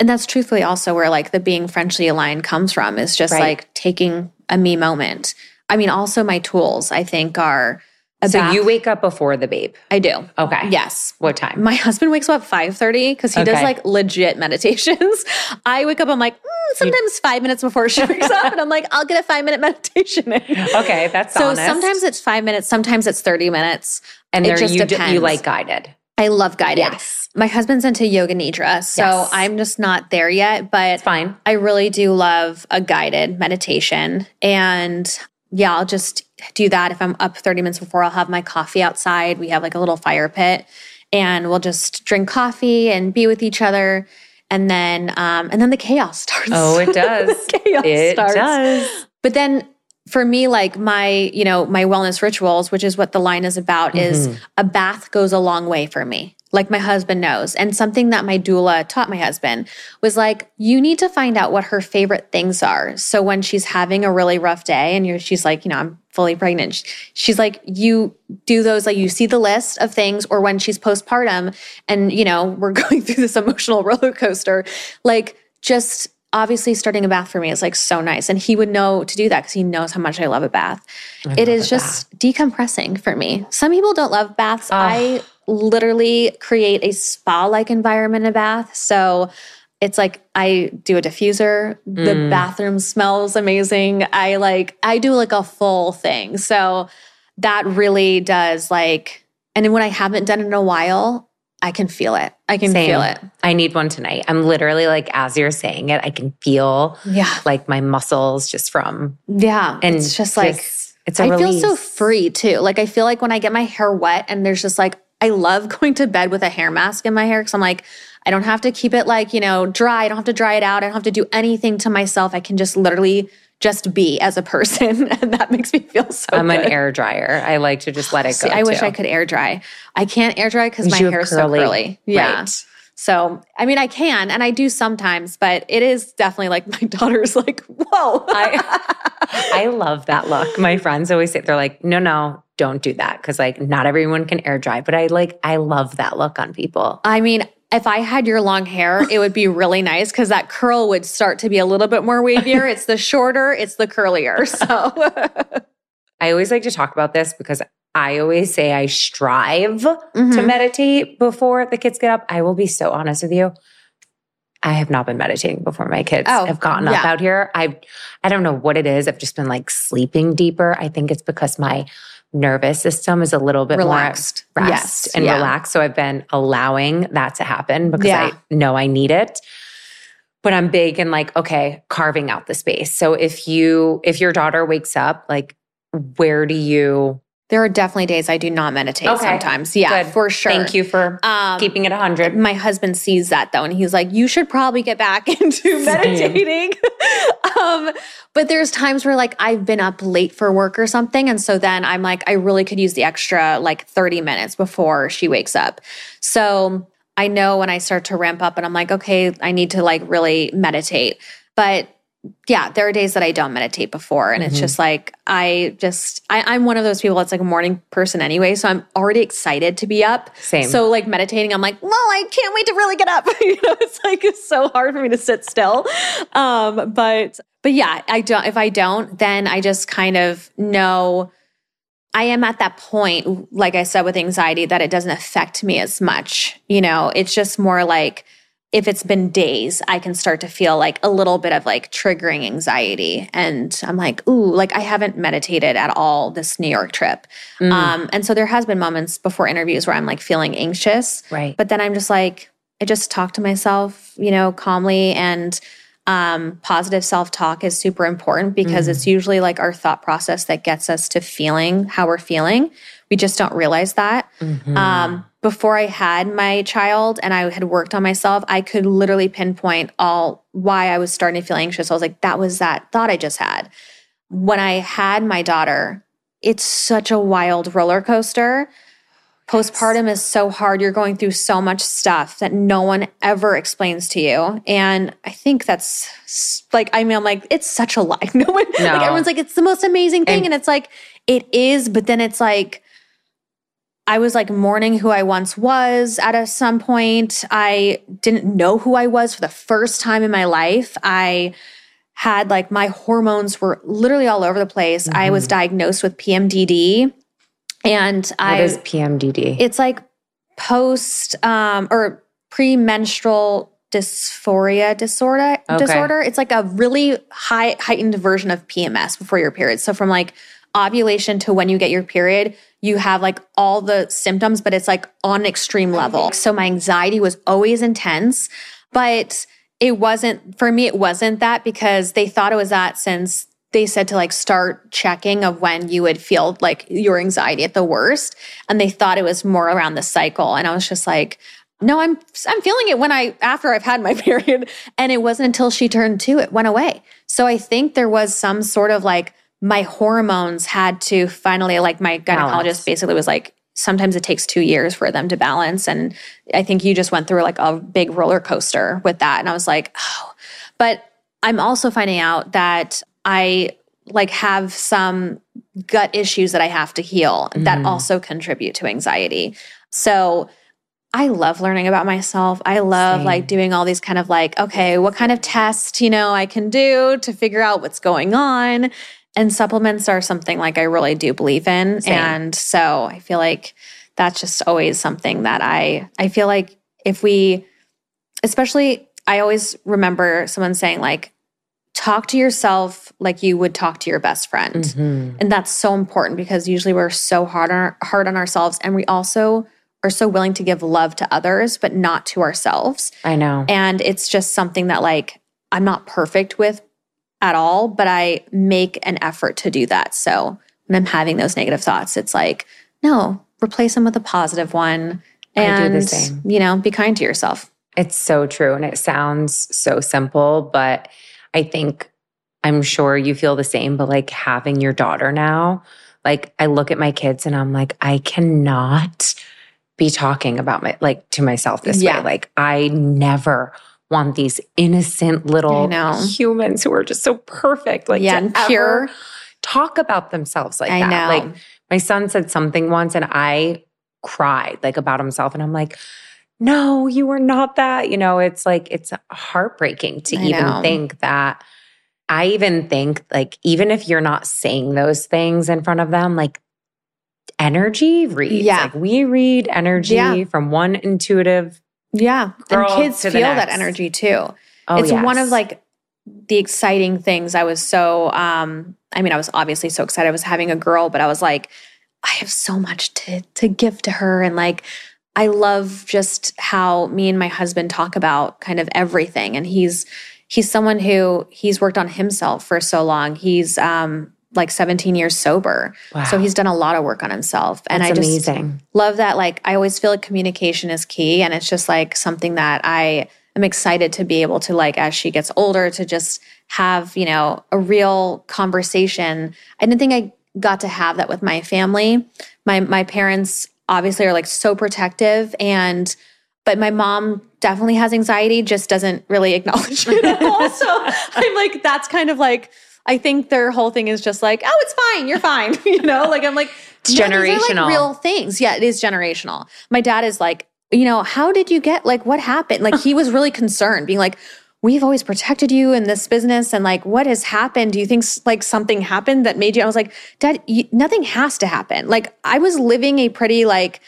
And that's truthfully also where like the being Frenchly aligned comes from is just Right. like taking a me moment. I mean, also my tools I think are So bath- you wake up before the babe. I do. Okay. Yes. What time? My [laughs] husband wakes up at 5:30 because he does like legit meditations. [laughs] I wake up, I'm like, mm, sometimes five minutes before she [laughs] wakes up, and I'm like, I'll get a five minute meditation in. Okay, that's So honest. sometimes it's five minutes, sometimes it's 30 minutes. and it just you d- you like guided. I love guided. Yes. My husband's into yoga nidra, so Yes. I'm just not there yet, but It's fine. I really do love a guided meditation. And yeah, I'll just do that. If I'm up 30 minutes before, I'll have my coffee outside. We have like a little fire pit and we'll just drink coffee and be with each other. And then, um, and then the chaos [laughs] starts. Oh, it [laughs] does. Chaos it starts. does. But then for me, like my, you know, my wellness rituals, which is what the line is about, is Mm-hmm. a bath goes a long way for me. Like my husband knows. And something that my doula taught my husband was like, you need to find out what her favorite things are. So when she's having a really rough day and you're, she's like, you know, I'm fully pregnant. She's like, you do those, like you see the list of things, or when she's postpartum and, you know, [laughs] we're going through this emotional roller coaster, like just obviously starting a bath for me is like so nice. And he would know to do that because he knows how much I love a bath. it love is just decompressing for me. Some people don't love baths. I literally create a spa like environment in a bath. So it's like I do a diffuser. The Mm. bathroom smells amazing. I like, I do like a full thing. So that really does like, and then when I haven't done it in a while, I can feel it. I can Same. feel it. I need one tonight. I'm literally like, as you're saying it, I can feel Yeah. like my muscles just from, Yeah. and it's just like, it's a I feel so free too. Like I feel like when I get my hair wet and there's just like I love [laughs] going to bed with a hair mask in my hair because I'm like I don't have to keep it like you know dry. I don't have to dry it out. I don't have to do anything to myself. I can just literally just be as a [laughs] person, and that makes me feel so. I'm good. an air dryer. I like to just let it See, go. I wish. I could air dry. I can't air dry because my hair is so curly. curly. Yeah. Right. So, I mean, I can and I do sometimes, but it is definitely like [laughs] my daughter's like, whoa. I, [laughs] I love that look. My friends always say, they're like, no, no, don't do that. Cause like not everyone can air dry, but I like, I love that look on people. I mean, if I had your long hair, it would be really nice because that curl would start to be a little bit more wavier. it's the shorter, it's the curlier. So, [laughs] I always like to talk about this because I always say I strive to Mhm. meditate before the kids get up. I will be so honest with you. I have not been meditating before my kids Oh, have gotten up yeah. out here. I I don't know what it is. I've just been like sleeping deeper. I think it's because my nervous system is a little bit Relaxed. more at Yes, rest and yeah. relaxed. So I've been allowing that to happen because Yeah. I know I need it. But I'm big in like, okay, carving out the space. So if you if your daughter wakes up, like where do you there are definitely days I do not meditate Okay. sometimes. Yeah, Good. for sure. Thank you for Um, keeping it 100. my husband sees that though and he's like you should probably get back [laughs] into meditating [laughs] um but there's times where like i've been up late for work or something and so then i'm like i really could use the extra like 30 minutes before she wakes up so i know when i start to ramp up and i'm like okay i need to like really meditate but yeah, there are days that I don't meditate before. And it's Mhm. just like, I just, I, I'm one of those people that's like a morning person anyway. So I'm already excited to be up. Same. So like meditating, I'm like, well, I can't wait to really get up. [laughs] you know, it's like, it's so hard for me to sit still. Um, but, but yeah, I don't, if I don't, then I just kind of know I am at that point, like I said, with anxiety, that it doesn't affect me as much. You know, it's just more like, if it's been days, I can start to feel like a little bit of like triggering anxiety. And I'm like, ooh, like I haven't meditated at all this New York trip. Mm. Um, and so there has been moments before interviews where I'm like feeling anxious. right. But then I'm just like, I just talk to myself, you know, calmly and um, positive self talk is super important because Mm. it's usually like our thought process that gets us to feeling how we're feeling. We just don't realize that. Mhm. Um, before I had my child and I had worked on myself, I could literally pinpoint all why I was starting to feel anxious. I was like, that was that thought I just had. When I had my daughter, it's such a wild roller coaster. Postpartum is so hard. You're going through so much stuff that no one ever explains to you. And I think that's like, I mean, I'm like, it's such a lie. [laughs] No one, No. like, everyone's like, it's the most amazing thing. And- and it's like, it is, but then it's like, I was like mourning who I once was at a, some point. I didn't know who I was for the first time in my life. I had like my hormones were literally all over the place. I was diagnosed with PMDD and What I is PMDD? it's like post um or premenstrual dysphoria disorder Okay. disorder. It's like a really high heightened version of PMS before your period. So from like ovulation to when you get your period, you have like all the symptoms, but it's like on an extreme level. So my anxiety was always intense, but it wasn't for me it wasn't that because they thought it was that since they said to like start checking of when you would feel like your anxiety at the worst and they thought it was more around the cycle and i was just like no i'm i'm feeling it when i after i've had my [laughs] period and it wasn't until she turned 2 it went away so i think there was some sort of like my hormones had to finally like my gynecologist Balance. basically was like sometimes it takes 2 years for them to balance and i think you just went through like a big roller coaster with that and i was like oh but i'm also finding out that I like have some gut issues that I have to heal that Mhm. also contribute to anxiety. So I love learning about myself. I love Same. like doing all these kind of like, okay, what kind of test, you know, I can do to figure out what's going on. And supplements are something like I really do believe in. Same. And so I feel like that's just always something that I I feel like if we especially I always remember someone saying like talk to yourself like you would talk to your best friend. Mhm. And that's so important because usually we're so hard on, hard on ourselves and we also are so willing to give love to others, but not to ourselves. I know. And it's just something that, like, I'm not perfect with at all, but I make an effort to do that. So when I'm having those negative thoughts, it's like, no, replace them with a positive one. And, I do the same. you know, be kind to yourself. It's so true. And it sounds so simple, but I think I'm sure you feel the same. But like having your daughter now, like I look at my kids and I'm like, I cannot be talking about my like to myself this Yeah. way. Like I never want these innocent little humans who are just so perfect. Like yeah, to and ever pure. talk about themselves like I that. know. Like my son said something once and I cried like about himself and I'm like, no, you are not that. You know, it's like it's heartbreaking to I even know. think that I even think like even if you're not saying those things in front of them, like energy reads. Yeah. Like we read energy Yeah. from one intuitive. Yeah. Girl and kids feel the that energy too. Oh, it's one of like the exciting things. I was so um I mean, I was obviously so excited I was having a girl, but I was like, I have so much to to give to her. And like I love just how me and my husband talk about kind of everything. And he's he's someone who he's worked on himself for so long. He's um like 17 years sober. wow. So he's done a lot of work on himself. And That's I just amazing. love that like i always feel like communication is key and it's just like something that i am excited to be able to like as she gets older to just have you know a real conversation i didn't think i got to have that with my family my my parents obviously are like so protective and but my mom definitely has anxiety just doesn't really [laughs] acknowledge it at all so i'm like that's kind of like I think their whole thing is just like, oh, it's fine, you're fine. [laughs] you know, like I'm like, It's are, like, generational. real things. Yeah, it is generational. My dad is like, you know, how did you get like what happened? Like he was really concerned, being like, we've always protected you in this business, and like, what has happened? Do you think like something happened that made you? I was like, Dad, you, nothing has to happen. Like I was living a pretty like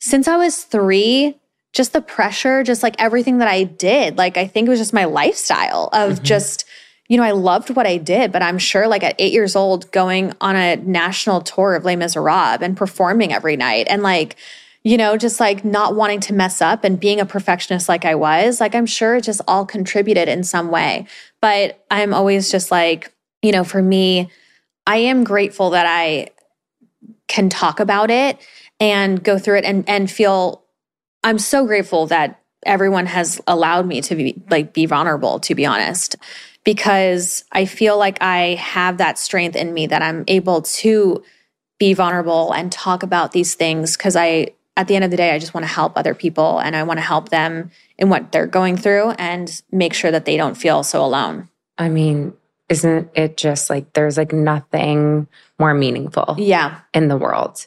since I was three. Just the pressure, just like everything that I did. Like I think it was just my lifestyle of mm-hmm. just you know, I loved what I did, but I'm sure like at eight years old, going on a national tour of Les Miserables and performing every night and like, you know, just like not wanting to mess up and being a perfectionist like I was, like I'm sure it just all contributed in some way. But I'm always just like, you know, for me, I am grateful that I can talk about it and go through it and and feel I'm so grateful that everyone has allowed me to be like be vulnerable to be honest because I feel like I have that strength in me that I'm able to be vulnerable and talk about these things because I at the end of the day I just want to help other people and I want to help them in what they're going through and make sure that they don't feel so alone. I mean, isn't it just like there's like nothing more meaningful Yeah. in the world?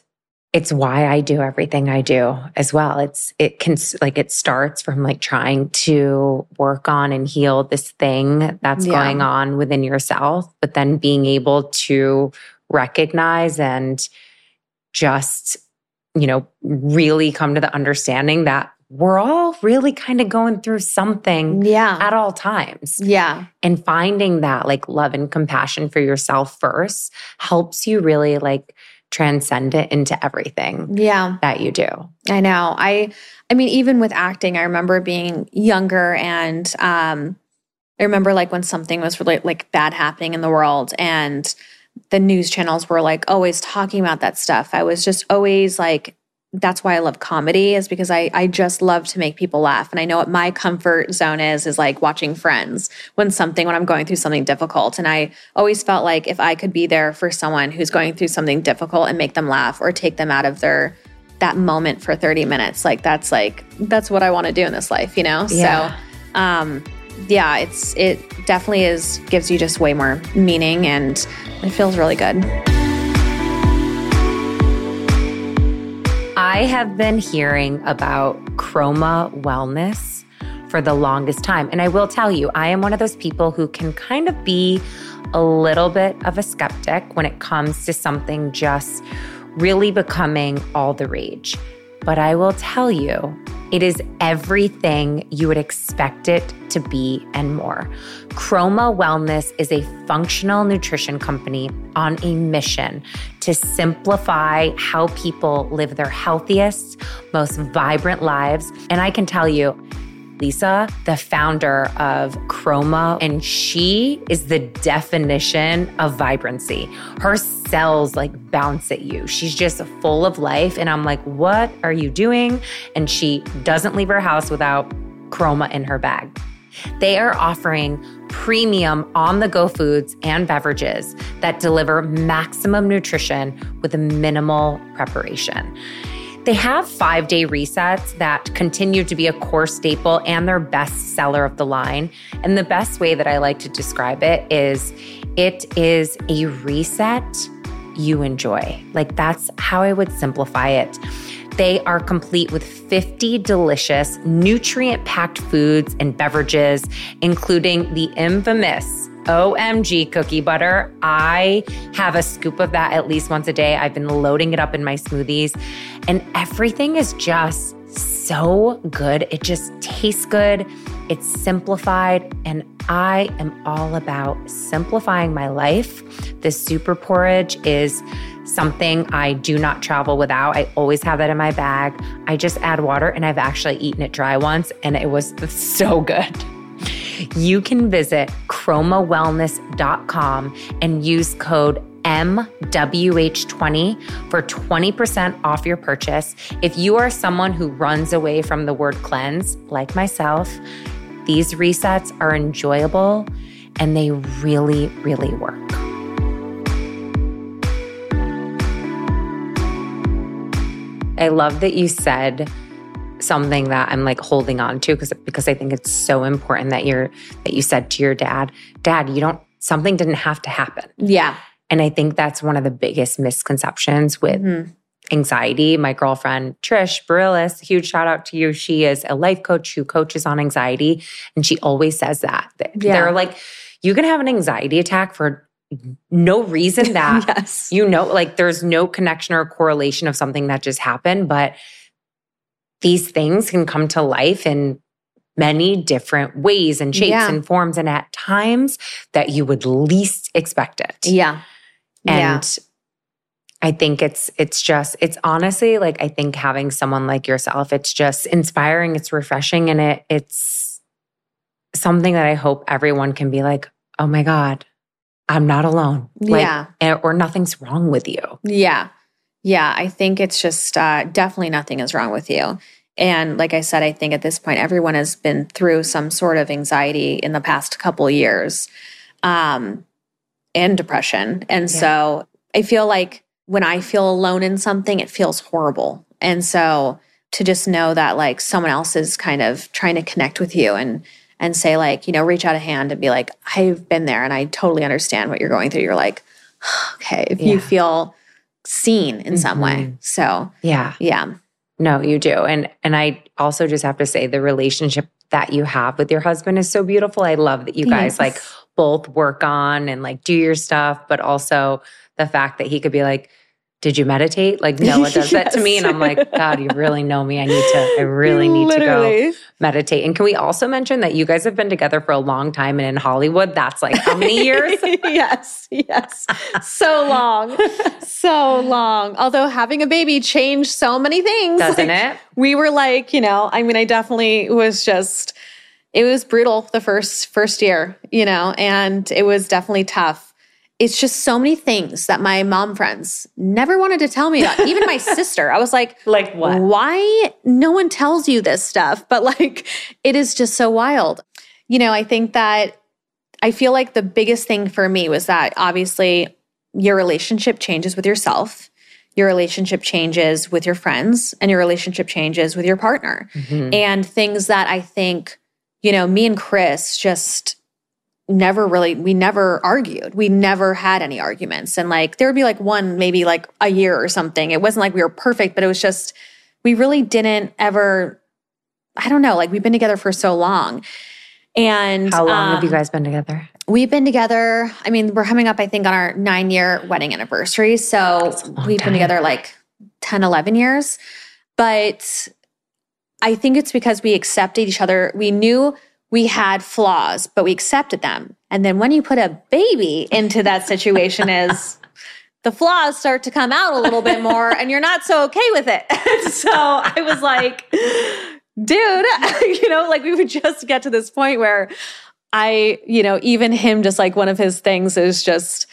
It's why I do everything I do as well. It's, it can, like, it starts from like trying to work on and heal this thing that's Yeah. going on within yourself, but then being able to recognize and just, you know, really come to the understanding that we're all really kind of going through something Yeah. at all times Yeah. and finding that like love and compassion for yourself first helps you really like transcend it into everything Yeah. that you do. I know. I I mean even with acting, I remember being younger and um I remember like when something was really like bad happening in the world and the news channels were like always talking about that stuff. I was just always like that's why I love comedy is because I I just love to make people laugh. And I know what my comfort zone is is like watching friends when something when I'm going through something difficult. And I always felt like if I could be there for someone who's going through something difficult and make them laugh or take them out of their that moment for 30 minutes, like that's like that's what I want to do in this life, you know? Yeah. So um yeah, it's it definitely is gives you just way more meaning and it feels really good. I have been hearing about Kroma Wellness for the longest time. And I will tell you, I am one of those people who can kind of be a little bit of a skeptic when it comes to something just really becoming all the rage. But I will tell you, it is everything you would expect it to be and more. Kroma Wellness is a functional nutrition company on a mission to simplify how people live their healthiest, most vibrant lives. And I can tell you, Lisa, the founder of Kroma, and she is the definition of vibrancy. Her cells like bounce at you. She's just full of life. And I'm like, what are you doing? And she doesn't leave her house without Kroma in her bag. They are offering premium on the go foods and beverages that deliver maximum nutrition with minimal preparation. They have five day resets that continue to be a core staple and their best seller of the line. And the best way that I like to describe it is it is a reset you enjoy. Like that's how I would simplify it. They are complete with 50 delicious, nutrient packed foods and beverages, including the infamous OMG cookie butter. I have a scoop of that at least once a day. I've been loading it up in my smoothies, and everything is just so good. It just tastes good. It's simplified, and I am all about simplifying my life. The super porridge is something I do not travel without. I always have that in my bag. I just add water, and I've actually eaten it dry once, and it was [laughs] so good you can visit kromawellness.com and use code MWH20 for 20% off your purchase. If you are someone who runs away from the word cleanse, like myself, these resets are enjoyable and they really, really work. I love that you said something that I'm like holding on to because because I think it's so important that you're that you said to your dad, Dad, you don't something didn't have to happen. Yeah. And I think that's one of the biggest misconceptions with mm-hmm. anxiety. My girlfriend Trish Barillis, huge shout out to you. She is a life coach who coaches on anxiety, and she always says that, that yeah. they're like, you can have an anxiety attack for no reason [laughs] that yes. you know, like there's no connection or correlation of something that just happened, but these things can come to life in many different ways and shapes yeah. and forms and at times that you would least expect it. Yeah. And yeah. I think it's it's just it's honestly like I think having someone like yourself it's just inspiring, it's refreshing and it it's something that I hope everyone can be like, "Oh my god, I'm not alone." Like, yeah. Eh, or nothing's wrong with you. Yeah. Yeah, I think it's just uh, definitely nothing is wrong with you. And like I said, I think at this point, everyone has been through some sort of anxiety in the past couple years um, and depression. And yeah. so I feel like when I feel alone in something, it feels horrible. And so to just know that like someone else is kind of trying to connect with you and and say like, you know, reach out a hand and be like, I've been there and I totally understand what you're going through. You're like, okay, if yeah. you feel seen in mm-hmm. some way. Mm-hmm. So, yeah. Yeah. No, you do. And and I also just have to say the relationship that you have with your husband is so beautiful. I love that you guys yes. like both work on and like do your stuff, but also the fact that he could be like, did you meditate? Like Noah does yes. that to [laughs] me. And I'm like, God, you really know me. I need to, I really need Literally. to go meditate. And can we also mention that you guys have been together for a long time and in Hollywood, that's like how many years? [laughs] yes, yes. So long. so long. Although having a baby changed so many things. Doesn't like, it? We were like, you know, I mean, I definitely was just, it was brutal the first first year, you know, and it was definitely tough it's just so many things that my mom friends never wanted to tell me about. Even my [laughs] sister, I was like, like what? Why no one tells you this stuff? [laughs] But like, it is just so wild. You know, I think that I feel like the biggest thing for me was that obviously your relationship changes with yourself, your relationship changes with your friends, and your relationship changes with your partner. Mm-hmm. And things that I think, you know, me and Chris just never really we never argued. We never had any arguments. And like there would be like one maybe like a year or something. It wasn't like we were perfect but it was just we really didn't ever i don't know like we've been together for so long. And how long um, have you um, guys been together? we've been together i mean we're coming up i think on our nine year wedding anniversary. So we've time. been together like 10 11 years. But I think it's because we accepted each other. We knew we had flaws, but we accepted them. And then when you put a baby into that situation [laughs] is the flaws start to come out a little bit more and you're not so okay with it. [laughs] so I was like, dude, [laughs] you know, like we would just get to this point where I, you know, even him just like one of his things is just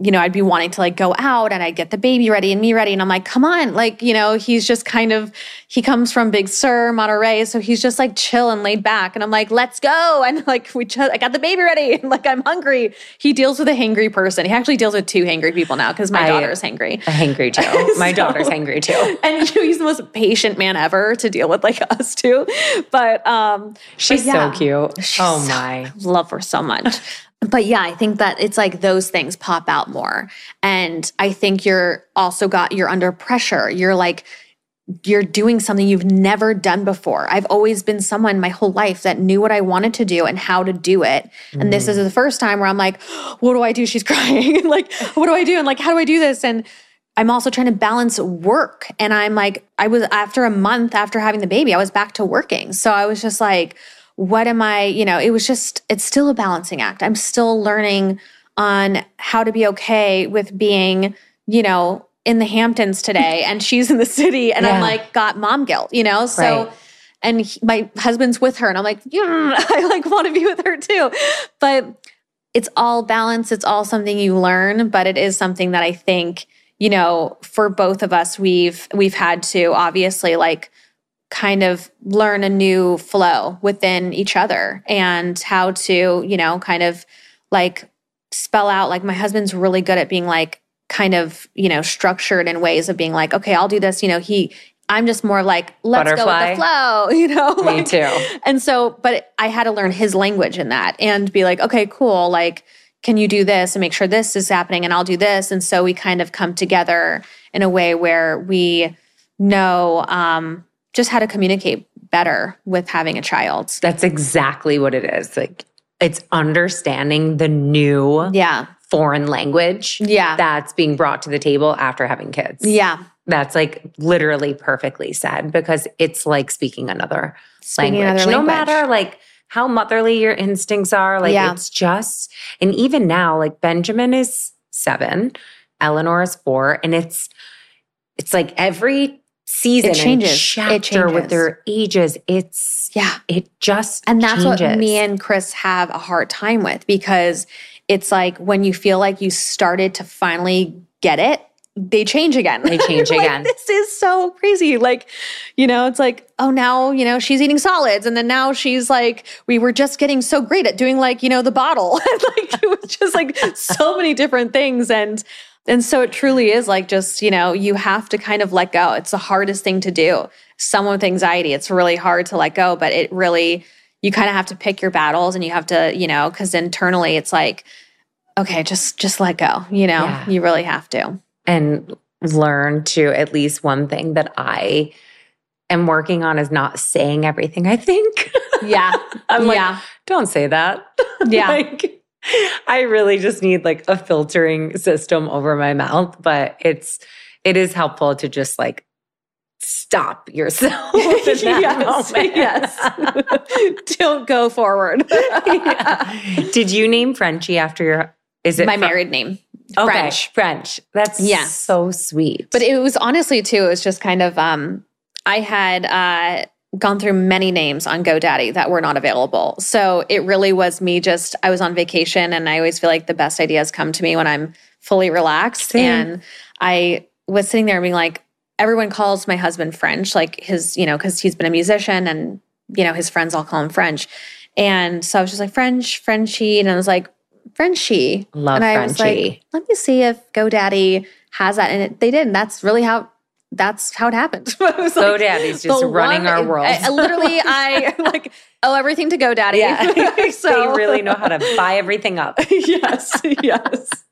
you know, I'd be wanting to like go out and I'd get the baby ready and me ready. And I'm like, come on. Like, you know, he's just kind of, he comes from Big Sur, Monterey. So he's just like chill and laid back. And I'm like, let's go. [laughs] And like, we just, I got the baby ready. And [laughs] like, I'm hungry. He deals with a hangry person. He actually deals with two hangry people now because my I, daughter's hangry. Hangry too. [laughs] My daughter's hangry too. And he's the most patient man ever to deal with like us too. But, um, she's but yeah, so cute. She's oh my. So, love her so much but yeah, I think that it's like those things pop out more. And I think you're also got, you're under pressure. You're like, you're doing something you've never done before. I've always been someone my whole life that knew what I wanted to do and how to do it. And this is mm. the first time where I'm like, [gasps] what do I do? She's [laughs] crying. And like, [laughs] what do I do? And like, how do I do this? And I'm also trying to balance work. And I'm like, I was after a month after having the baby, I was back to working. So I was just like, what am I, you know, it was just, it's still a balancing act. I'm still learning on how to be okay with being, you know, in the Hamptons today and she's in the city and yeah. I'm like, got mom guilt, you know? So, right. and he, my husband's with her and I'm like, yeah, [laughs] I like want to be with her too. But it's all balance. It's all something you learn, but it is something that I think, you know, for both of us, we've, we've had to obviously like, kind of learn a new flow within each other and how to, you know, kind of like spell out like my husband's really good at being like kind of, you know, structured in ways of being like, okay, I'll do this, you know, he I'm just more like, let's Butterfly. go with the flow, [laughs] you know? Me like, too. And so, but I had to learn his language in that and be like, okay, cool. Like, can you do this and make sure this is happening and I'll do this. And so we kind of come together in a way where we know um, just how to communicate better with having a child. That's exactly what it is. Like it's understanding the new yeah. foreign language yeah. that's being brought to the table after having kids. Yeah. That's like literally perfectly said because it's like speaking another speaking language. Another no matter like how motherly your instincts are, like yeah. it's just and even now like Benjamin is 7, Eleanor is 4 and it's it's like every season it changes. chapter it changes. with their ages. It's yeah, it just and that's changes. what me and Chris have a hard time with because it's like when you feel like you started to finally get it, they change again. They [laughs] change like, again. This is so crazy. Like, you know, it's like, oh, now, you know, she's eating solids. And then now she's like, we were just getting so great at doing like, you know, the bottle. [laughs] like, it was just like so many different things. And and so it truly is like just, you know, you have to kind of let go. It's the hardest thing to do. Someone with anxiety, it's really hard to let go, but it really, you kind of have to pick your battles and you have to, you know, because internally it's like, okay, just just let go. You know, yeah. you really have to. And learn to at least one thing that I am working on is not saying everything I think. Yeah. [laughs] I'm like, yeah. don't say that. [laughs] Yeah. like, I really just need like a filtering system over my mouth, but it's it is helpful to just like stop yourself [laughs] yes, yes. [laughs] Don't go forward. [laughs] yeah. Did you name Frenshe after your is it my married name? Okay. French. French. That's yeah. so sweet. But it was honestly too, it was just kind of um I had uh gone through many names on GoDaddy that were not available. So it really was me just, I was on vacation and I always feel like the best ideas come to me when I'm fully relaxed. Same. And I was sitting there being like, everyone calls my husband French, like his, you know, because he's been a musician and, you know, his friends all call him French. And so I was just like, French, Frenshe. And I was like, Frenshe. Love and I Frenshe. was like, let me see if GoDaddy has that. And it, they did. And that's really how that's how it happened. [laughs] GoDaddy's just running our world. I, literally, [laughs] I like owe everything to GoDaddy. Yeah. [laughs] so they really know how to buy everything up. yes, yes.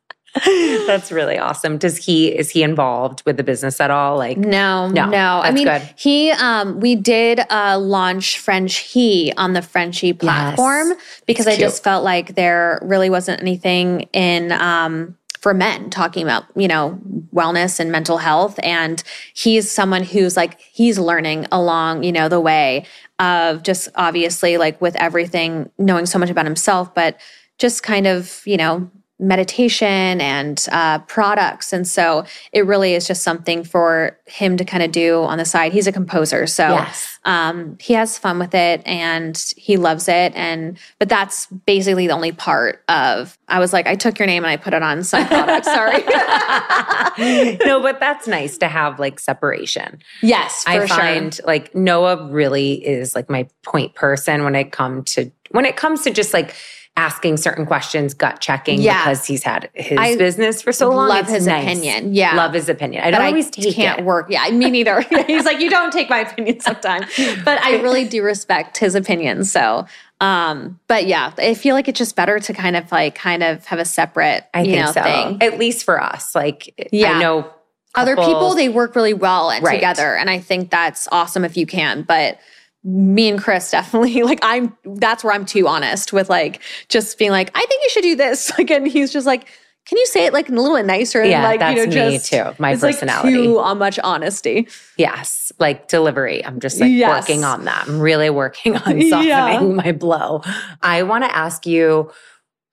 That's really awesome. Does he is he involved with the business at all? Like no, no, no. I mean, good. he um we did uh launch French He on the Frenshe platform yes. because I just felt like there really wasn't anything in um for men talking about, you know, wellness and mental health. And he's someone who's like, he's learning along, you know, the way of just obviously like with everything, knowing so much about himself, but just kind of, you know, meditation and uh, products. And so it really is just something for him to kind of do on the side. He's a composer. So Yes. um, he has fun with it and he loves it. And, but that's basically the only part of, I was like, I took your name and I put it on some products. Sorry. [laughs] no, but that's nice to have like separation. yes, for I sure. find like Noah really is like my point person when it come to when it comes to just like asking certain questions, gut checking Yeah. because he's had his I business for so long. love It's his nice. opinion. Yeah. love his opinion. I don't always take can't it. work. Yeah, me neither. [laughs] [laughs] He's like, you don't take my opinion sometimes, but I really do respect his opinion. So, um, but yeah, I feel like it's just better to kind of like kind of have a separate, I you think know, so. thing. At least for us, like Yeah. I know Other people, they work really well and Right. together, and I think that's awesome if you can. But me and Chris definitely [laughs] like I'm. That's where I'm too honest with like just being like, I think you should do this. [laughs] Like, and he's just like. Can you say it like a little bit nicer? Yeah, and like, that's you know, me just, too, my it's like personality. too uh, much honesty. Yes, like delivery. I'm just like Yes. working on that. I'm really working on [laughs] Yeah. softening my blow. I want to ask you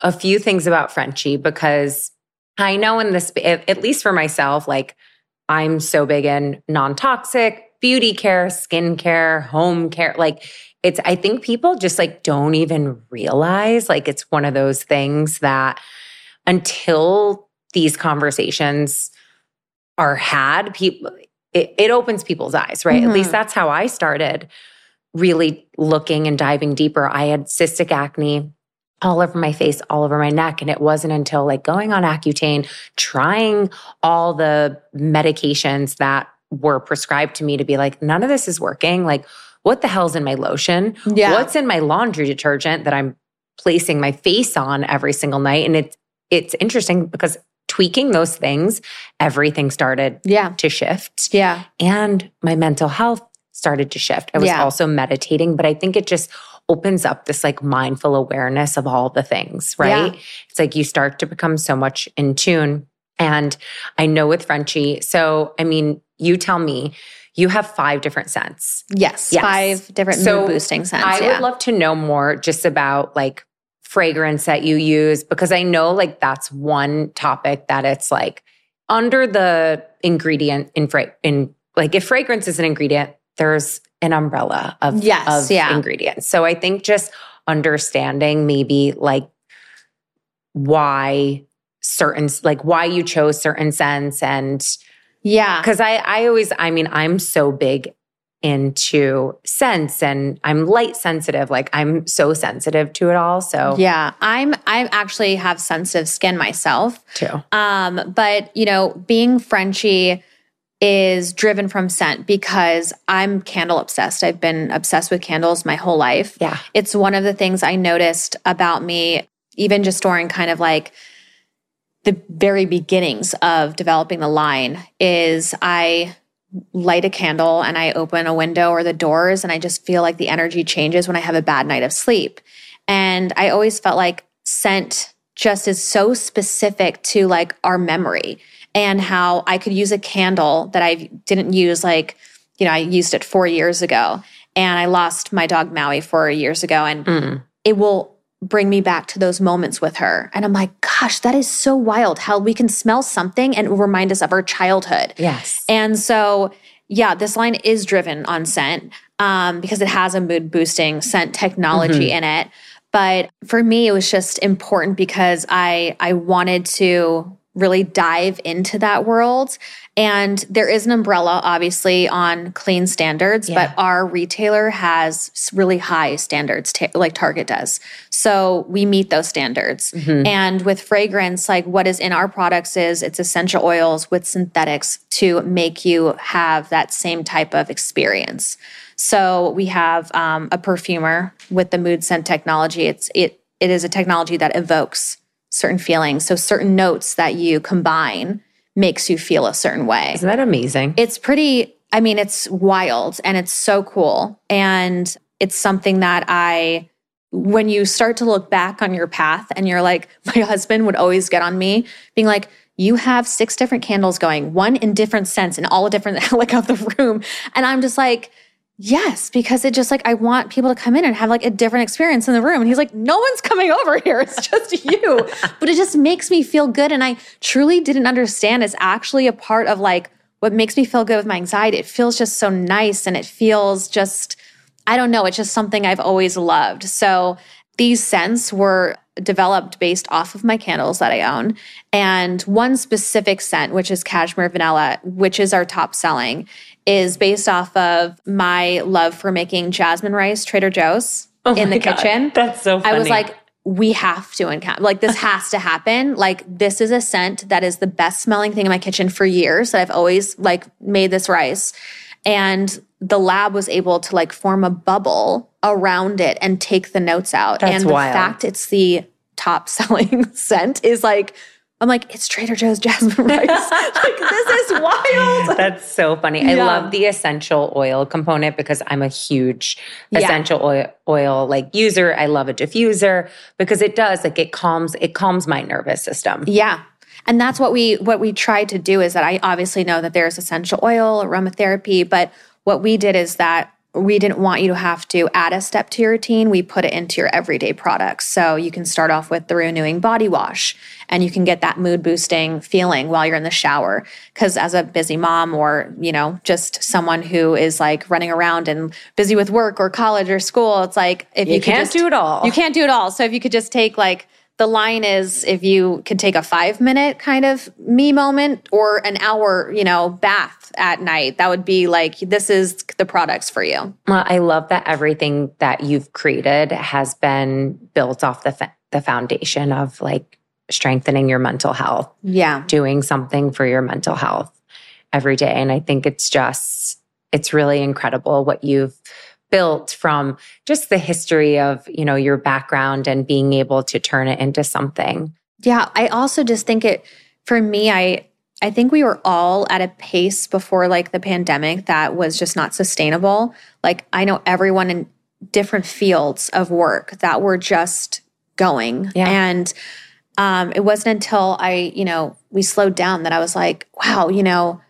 a few things about Frenshe because I know in this, at at least for myself, like I'm so big in non toxic beauty care, skin care, home care. Like it's, I think people just like don't even realize like it's one of those things that until these conversations are had, people, it, it opens people's eyes, right? At least Mhm. that's how I started really looking and diving deeper. I had cystic acne all over my face, all over my neck. And it wasn't until like going on Accutane, trying all the medications that were prescribed to me to be like, none of this is working. Like, what the hell's in my lotion? Yeah. What's in my laundry detergent that I'm placing my face on every single night? And it's it's interesting because tweaking those things, everything started Yeah. to shift Yeah. and my mental health started to shift. I was Yeah. also meditating, but I think it just opens up this like mindful awareness of all the things, right? Yeah. It's like you start to become so much in tune. And I know with Frenshe, so I mean, you tell me, you have five different scents. Yes. Yes. Five different So, mood boosting scents. I yeah. would love to know more just about like fragrance that you use because I know like that's one topic that it's like under the ingredient in fra- in like if fragrance is an ingredient, there's an umbrella of Yes, of yeah. ingredients. So I think just understanding maybe like why certain like why you chose certain scents and yeah. because I, I always, I mean, I'm so big into sense and I'm light sensitive. Like I'm so sensitive to it all. So, Yeah. I'm I actually have sensitive skin myself. too. Um, but you know, being Frenshe is driven from scent because I'm candle obsessed. I've been obsessed with candles my whole life. Yeah. It's one of the things I noticed about me, even just during kind of like the very beginnings of developing the line, is I light a candle and I open a window or the doors, and I just feel like the energy changes when I have a bad night of sleep. And I always felt like scent just is so specific to like our memory and how I could use a candle that I didn't use like, you know, I used it four years ago and I lost my dog Maui four years ago and Mm. it will bring me back to those moments with her. And I'm like, gosh, that is so wild how we can smell something and remind us of our childhood. Yes. And so, yeah, this line is driven on scent um, because it has a mood boosting scent technology in it. But for me, it was just important because I I wanted to really dive into that world. And there is an umbrella, obviously, on clean standards, Yeah. but our retailer has really high standards, ta- like Target does. So we meet those standards. And with fragrance, like what is in our products is it's essential oils with synthetics to make you have that same type of experience. So we have um, a perfumer with the mood scent technology. It's it it is a technology that evokes certain feelings. So certain notes that you combine makes you feel a certain way. Isn't that amazing? It's pretty, I mean, it's wild and it's so cool. And it's something that I when you start to look back on your path and you're like, [laughs] my husband would always get on me being like, you have six different candles going, one in different scents in all different [laughs] like of the room. And I'm just like, yes, because it just like I want people to come in and have like a different experience in the room. And he's like, no one's coming over here. It's just [laughs] you. but it just makes me feel good. And I truly didn't understand it's actually a part of like what makes me feel good with my anxiety. It feels just so nice and it feels just, I don't know, it's just something I've always loved. So these scents were developed based off of my candles that I own. And one specific scent, which is cashmere vanilla, which is our top selling, is based off of my love for making jasmine rice Trader Joe's oh in the God. kitchen. That's so funny. I was like, we have to encounter like this has to happen like this is a scent that is the best smelling thing in my kitchen for years that i've always like made this rice and the lab was able to like form a bubble around it and take the notes out That's and the wild. fact it's the top [laughs] selling scent is like I'm like, it's Trader Joe's jasmine [laughs] rice. like, this is wild. That's so funny. Yeah. I love the essential oil component because I'm a huge yeah. essential oil, oil like user. I love a diffuser because it does like it calms it calms my nervous system. Yeah. And that's what we what we try to do is that I obviously know that there's essential oil, aromatherapy, but what we did is that we didn't want you to have to add a step to your routine. We put it into your everyday products. So you can start off with the renewing body wash and you can get that mood boosting feeling while you're in the shower. Cause as a busy mom or, you know, just someone who is like running around and busy with work or college or school, it's like if you, you can't just, do it all. You can't do it all. So if you could just take like the line is if you can take a five minute kind of me moment or an hour, you know, bath at night, that would be like, this is the products for you. Well, I love that everything that you've created has been built off the, fa- the foundation of like strengthening your mental health. Yeah. Doing something for your mental health every day. And I think it's just, it's really incredible what you've built from just the history of, you know, your background and being able to turn it into something. Yeah, I also just think it for me I I think we were all at a pace before like the pandemic that was just not sustainable. Like I know everyone in different fields of work that were just going. Yeah. And um, it wasn't until I, you know, we slowed down that I was like, wow, you know,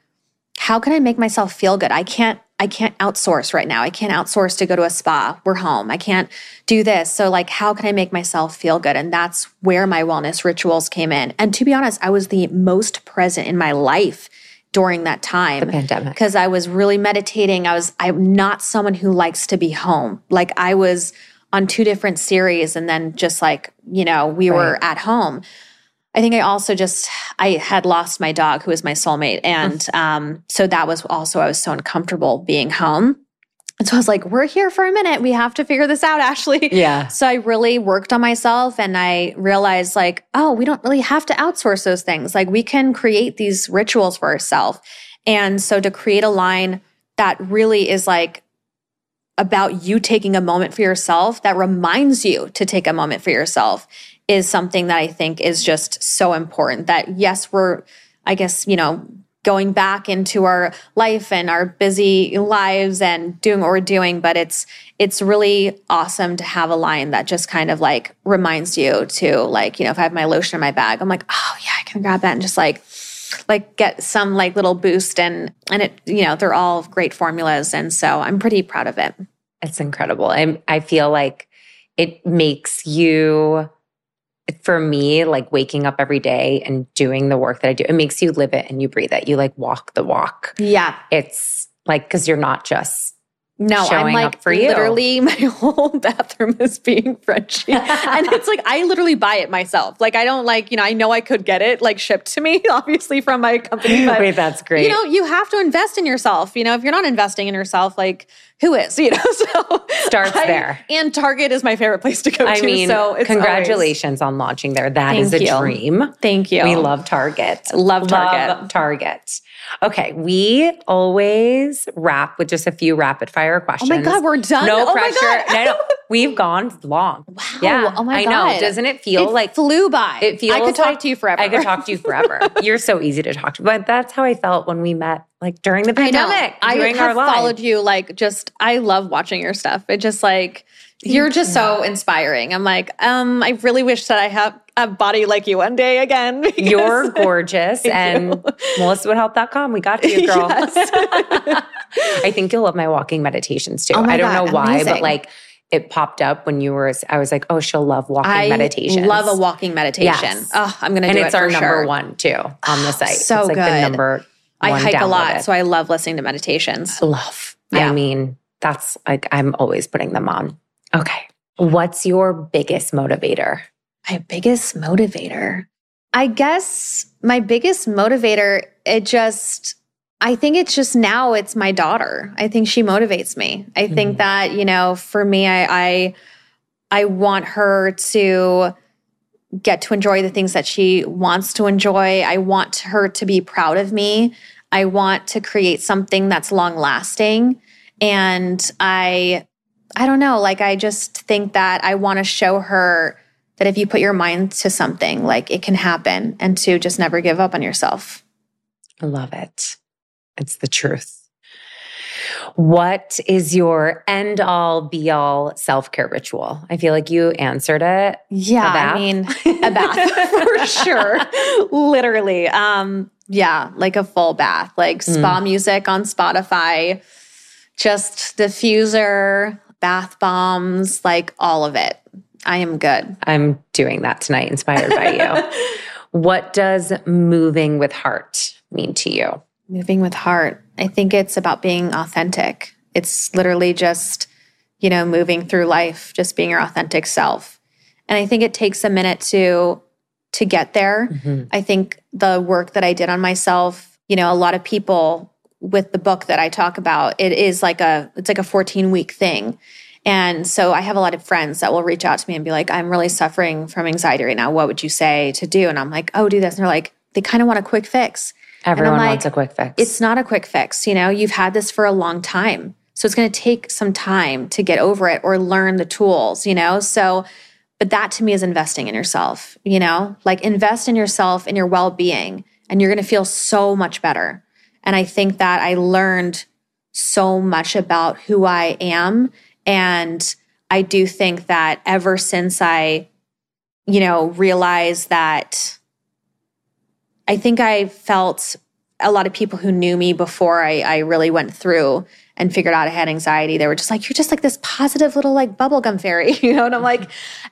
how can I make myself feel good? I can't I can't outsource right now. I can't outsource to go to a spa. We're home. I can't do this. So, like, how can I make myself feel good? And that's where my wellness rituals came in. And to be honest, I was the most present in my life during that time. The pandemic. Because I was really meditating. I was, I'm not someone who likes to be home. Like, I was on two different series and then just like, you know, we right. were at home. I think I also just I had lost my dog who was my soulmate and um so that was also I was so uncomfortable being home. And so I was like, we're here for a minute. We have to figure this out, [laughs] Ashley. Yeah. So I really worked on myself and I realized, like, oh, we don't really have to outsource those things. Like, we can create these rituals for ourselves. And so to create a line that really is like about you taking a moment for yourself that reminds you to take a moment for yourself is something that I think is just so important that yes, we're, I guess, you know, going back into our life and our busy lives and doing what we're doing, but it's, it's really awesome to have a line that just kind of like reminds you to like, you know, if I have my lotion in my bag, I'm like, oh yeah, I can grab that and just like, like get some like little boost and and it you know they're all great formulas and so i'm pretty proud of it it's incredible i i feel like it makes you for me, like waking up every day and doing the work that I do, it makes you live it and you breathe it. You like walk the walk. Yeah. It's like, because you're not just no, I'm like for you. literally [laughs] my whole bathroom is being Frenshe. [laughs] and it's like I literally buy it myself. Like I don't like, you know, I know I could get it like shipped to me, [laughs] obviously from my company. But Wait, that's great. You know, you have to invest in yourself. You know, if you're not investing in yourself, like who is? You know, so starts I, there. And Target is my favorite place to go I to. Mean, so congratulations always, on launching there. That is a you. dream. Thank you. We love Target. Love Target. Love Target. Okay, we always wrap with just a few rapid fire questions. Oh my god, we're done. No oh pressure. no, no, we've gone long. [laughs] Wow. Yeah. Oh my I god. I know. Doesn't it feel it like flew by? It feels. I could talk like, to you forever. I could talk to you forever. [laughs] You're so easy to talk to. But that's how I felt when we met, like during the pandemic. I, doing have our followed you. Like, just I love watching your stuff. It just like You're just so inspiring. I'm like, um, I really wish that I have a body like you one day again. [laughs] You're gorgeous. [laughs] and you. MelissaWoodHealth.com. We got you, [laughs] girl. Yes. I think you'll love my walking meditations too. Oh I don't God, know why, amazing. but like it popped up when you were. I was like, oh, she'll love walking I meditation. Love a walking meditation. Yes. Oh, I'm gonna and do it. And it's our number sure. one too on the site. so it's like good. the number. I hike a lot, so I love listening to meditations. Love. Yeah. I mean, that's like I'm always putting them on. Okay. What's your biggest motivator? My biggest motivator. I guess my biggest motivator, it just I think it's just now it's my daughter. I think she motivates me. I mm-hmm. think that, you know, for me, I, I I want her to get to enjoy the things that she wants to enjoy. I want her to be proud of me. I want to create something that's long lasting. And I I don't know, like I just think that I want to show her that if you put your mind to something, like it can happen and to just never give up on yourself. I love it. It's the truth. What is your end all be all self care ritual? I feel like you answered it. Yeah, I mean, [laughs] a bath for sure. Literally. Um, yeah, like a full bath, like mm. spa music on Spotify, just diffuser, bath bombs, like all of it. I am good. I'm doing that tonight, inspired by you. [laughs] what does moving with heart mean to you? Moving with heart. I think it's about being authentic. It's literally just, you know, moving through life, just being your authentic self. And I think it takes a minute to to get there. Mm-hmm. I think the work that I did on myself, you know, a lot of people with the book that I talk about, it is like a it's like a 14 week thing. And so I have a lot of friends that will reach out to me and be like, I'm really suffering from anxiety right now. What would you say to do? And I'm like, oh, do this. And they're like, they kind of want a quick fix. Everyone like, wants a quick fix. It's not a quick fix. You know, you've had this for a long time. So it's going to take some time to get over it or learn the tools, you know? So, but that to me is investing in yourself, you know? Like invest in yourself and your well being, and you're going to feel so much better. And I think that I learned so much about who I am. And I do think that ever since I, you know, realized that I think I felt a lot of people who knew me before I, I, really went through and figured out I had anxiety. They were just like, you're just like this positive little like bubblegum fairy, [laughs] you know? And I'm like,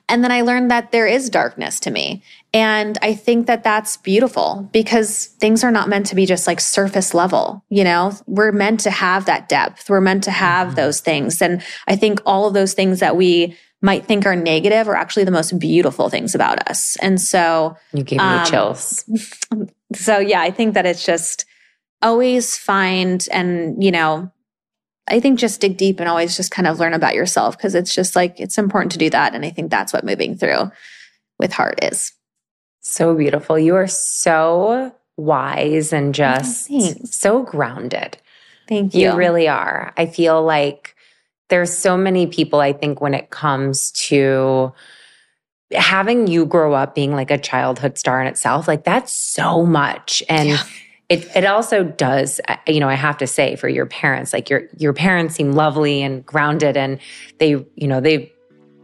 and then I learned that there is darkness to me. And I think that that's beautiful because things are not meant to be just like surface level, you know? We're meant to have that depth. We're meant to have mm-hmm. those things. And I think all of those things that we might think are negative are actually the most beautiful things about us. And so you gave me um, chills. [laughs] So yeah, I think that it's just always find and, you know, I think just dig deep and always just kind of learn about yourself because it's just like it's important to do that. And I think that's what moving through with heart is. So beautiful. You are so wise and oh, just oh, so grounded. Thank you. You really are. I feel like there's so many people, I think, when it comes to having you grow up being like a childhood star in itself, like that's so much. And yeah. it it also does, you know, I have to say for your parents, like your your parents seem lovely and grounded and they, you know, they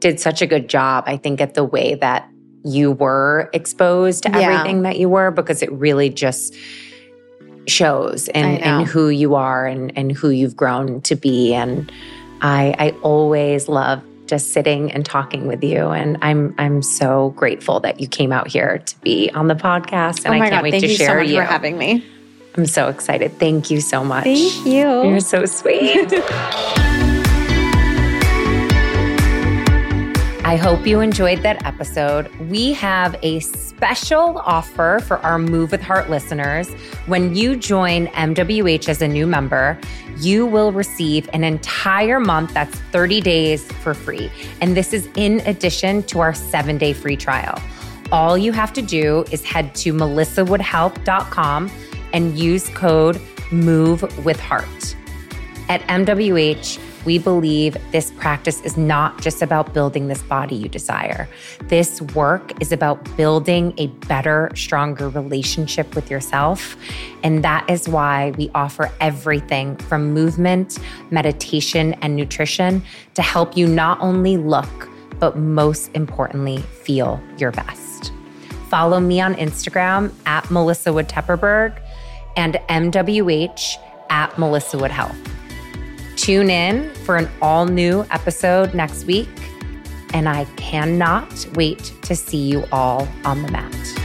did such a good job, I think, at the way that you were exposed to yeah. everything that you were, because it really just shows and, and who you are and, and who you've grown to be. And I, I always love just sitting and talking with you. And I'm I'm so grateful that you came out here to be on the podcast. And oh I can't God, wait to share so you. for having me. I'm so excited. Thank you so much. Thank you. You're so sweet. [laughs] I hope you enjoyed that episode. We have a special offer for our Move with Heart listeners. When you join MWH as a new member, you will receive an entire month that's 30 days for free. And this is in addition to our seven day free trial. All you have to do is head to melissawoodhealth.com and use code MOVE with Heart. At MWH, We believe this practice is not just about building this body you desire. This work is about building a better, stronger relationship with yourself. And that is why we offer everything from movement, meditation, and nutrition to help you not only look, but most importantly, feel your best. Follow me on Instagram at Melissa Wood Tepperberg and MWH at Melissa Wood Health. Tune in for an all new episode next week, and I cannot wait to see you all on the mat.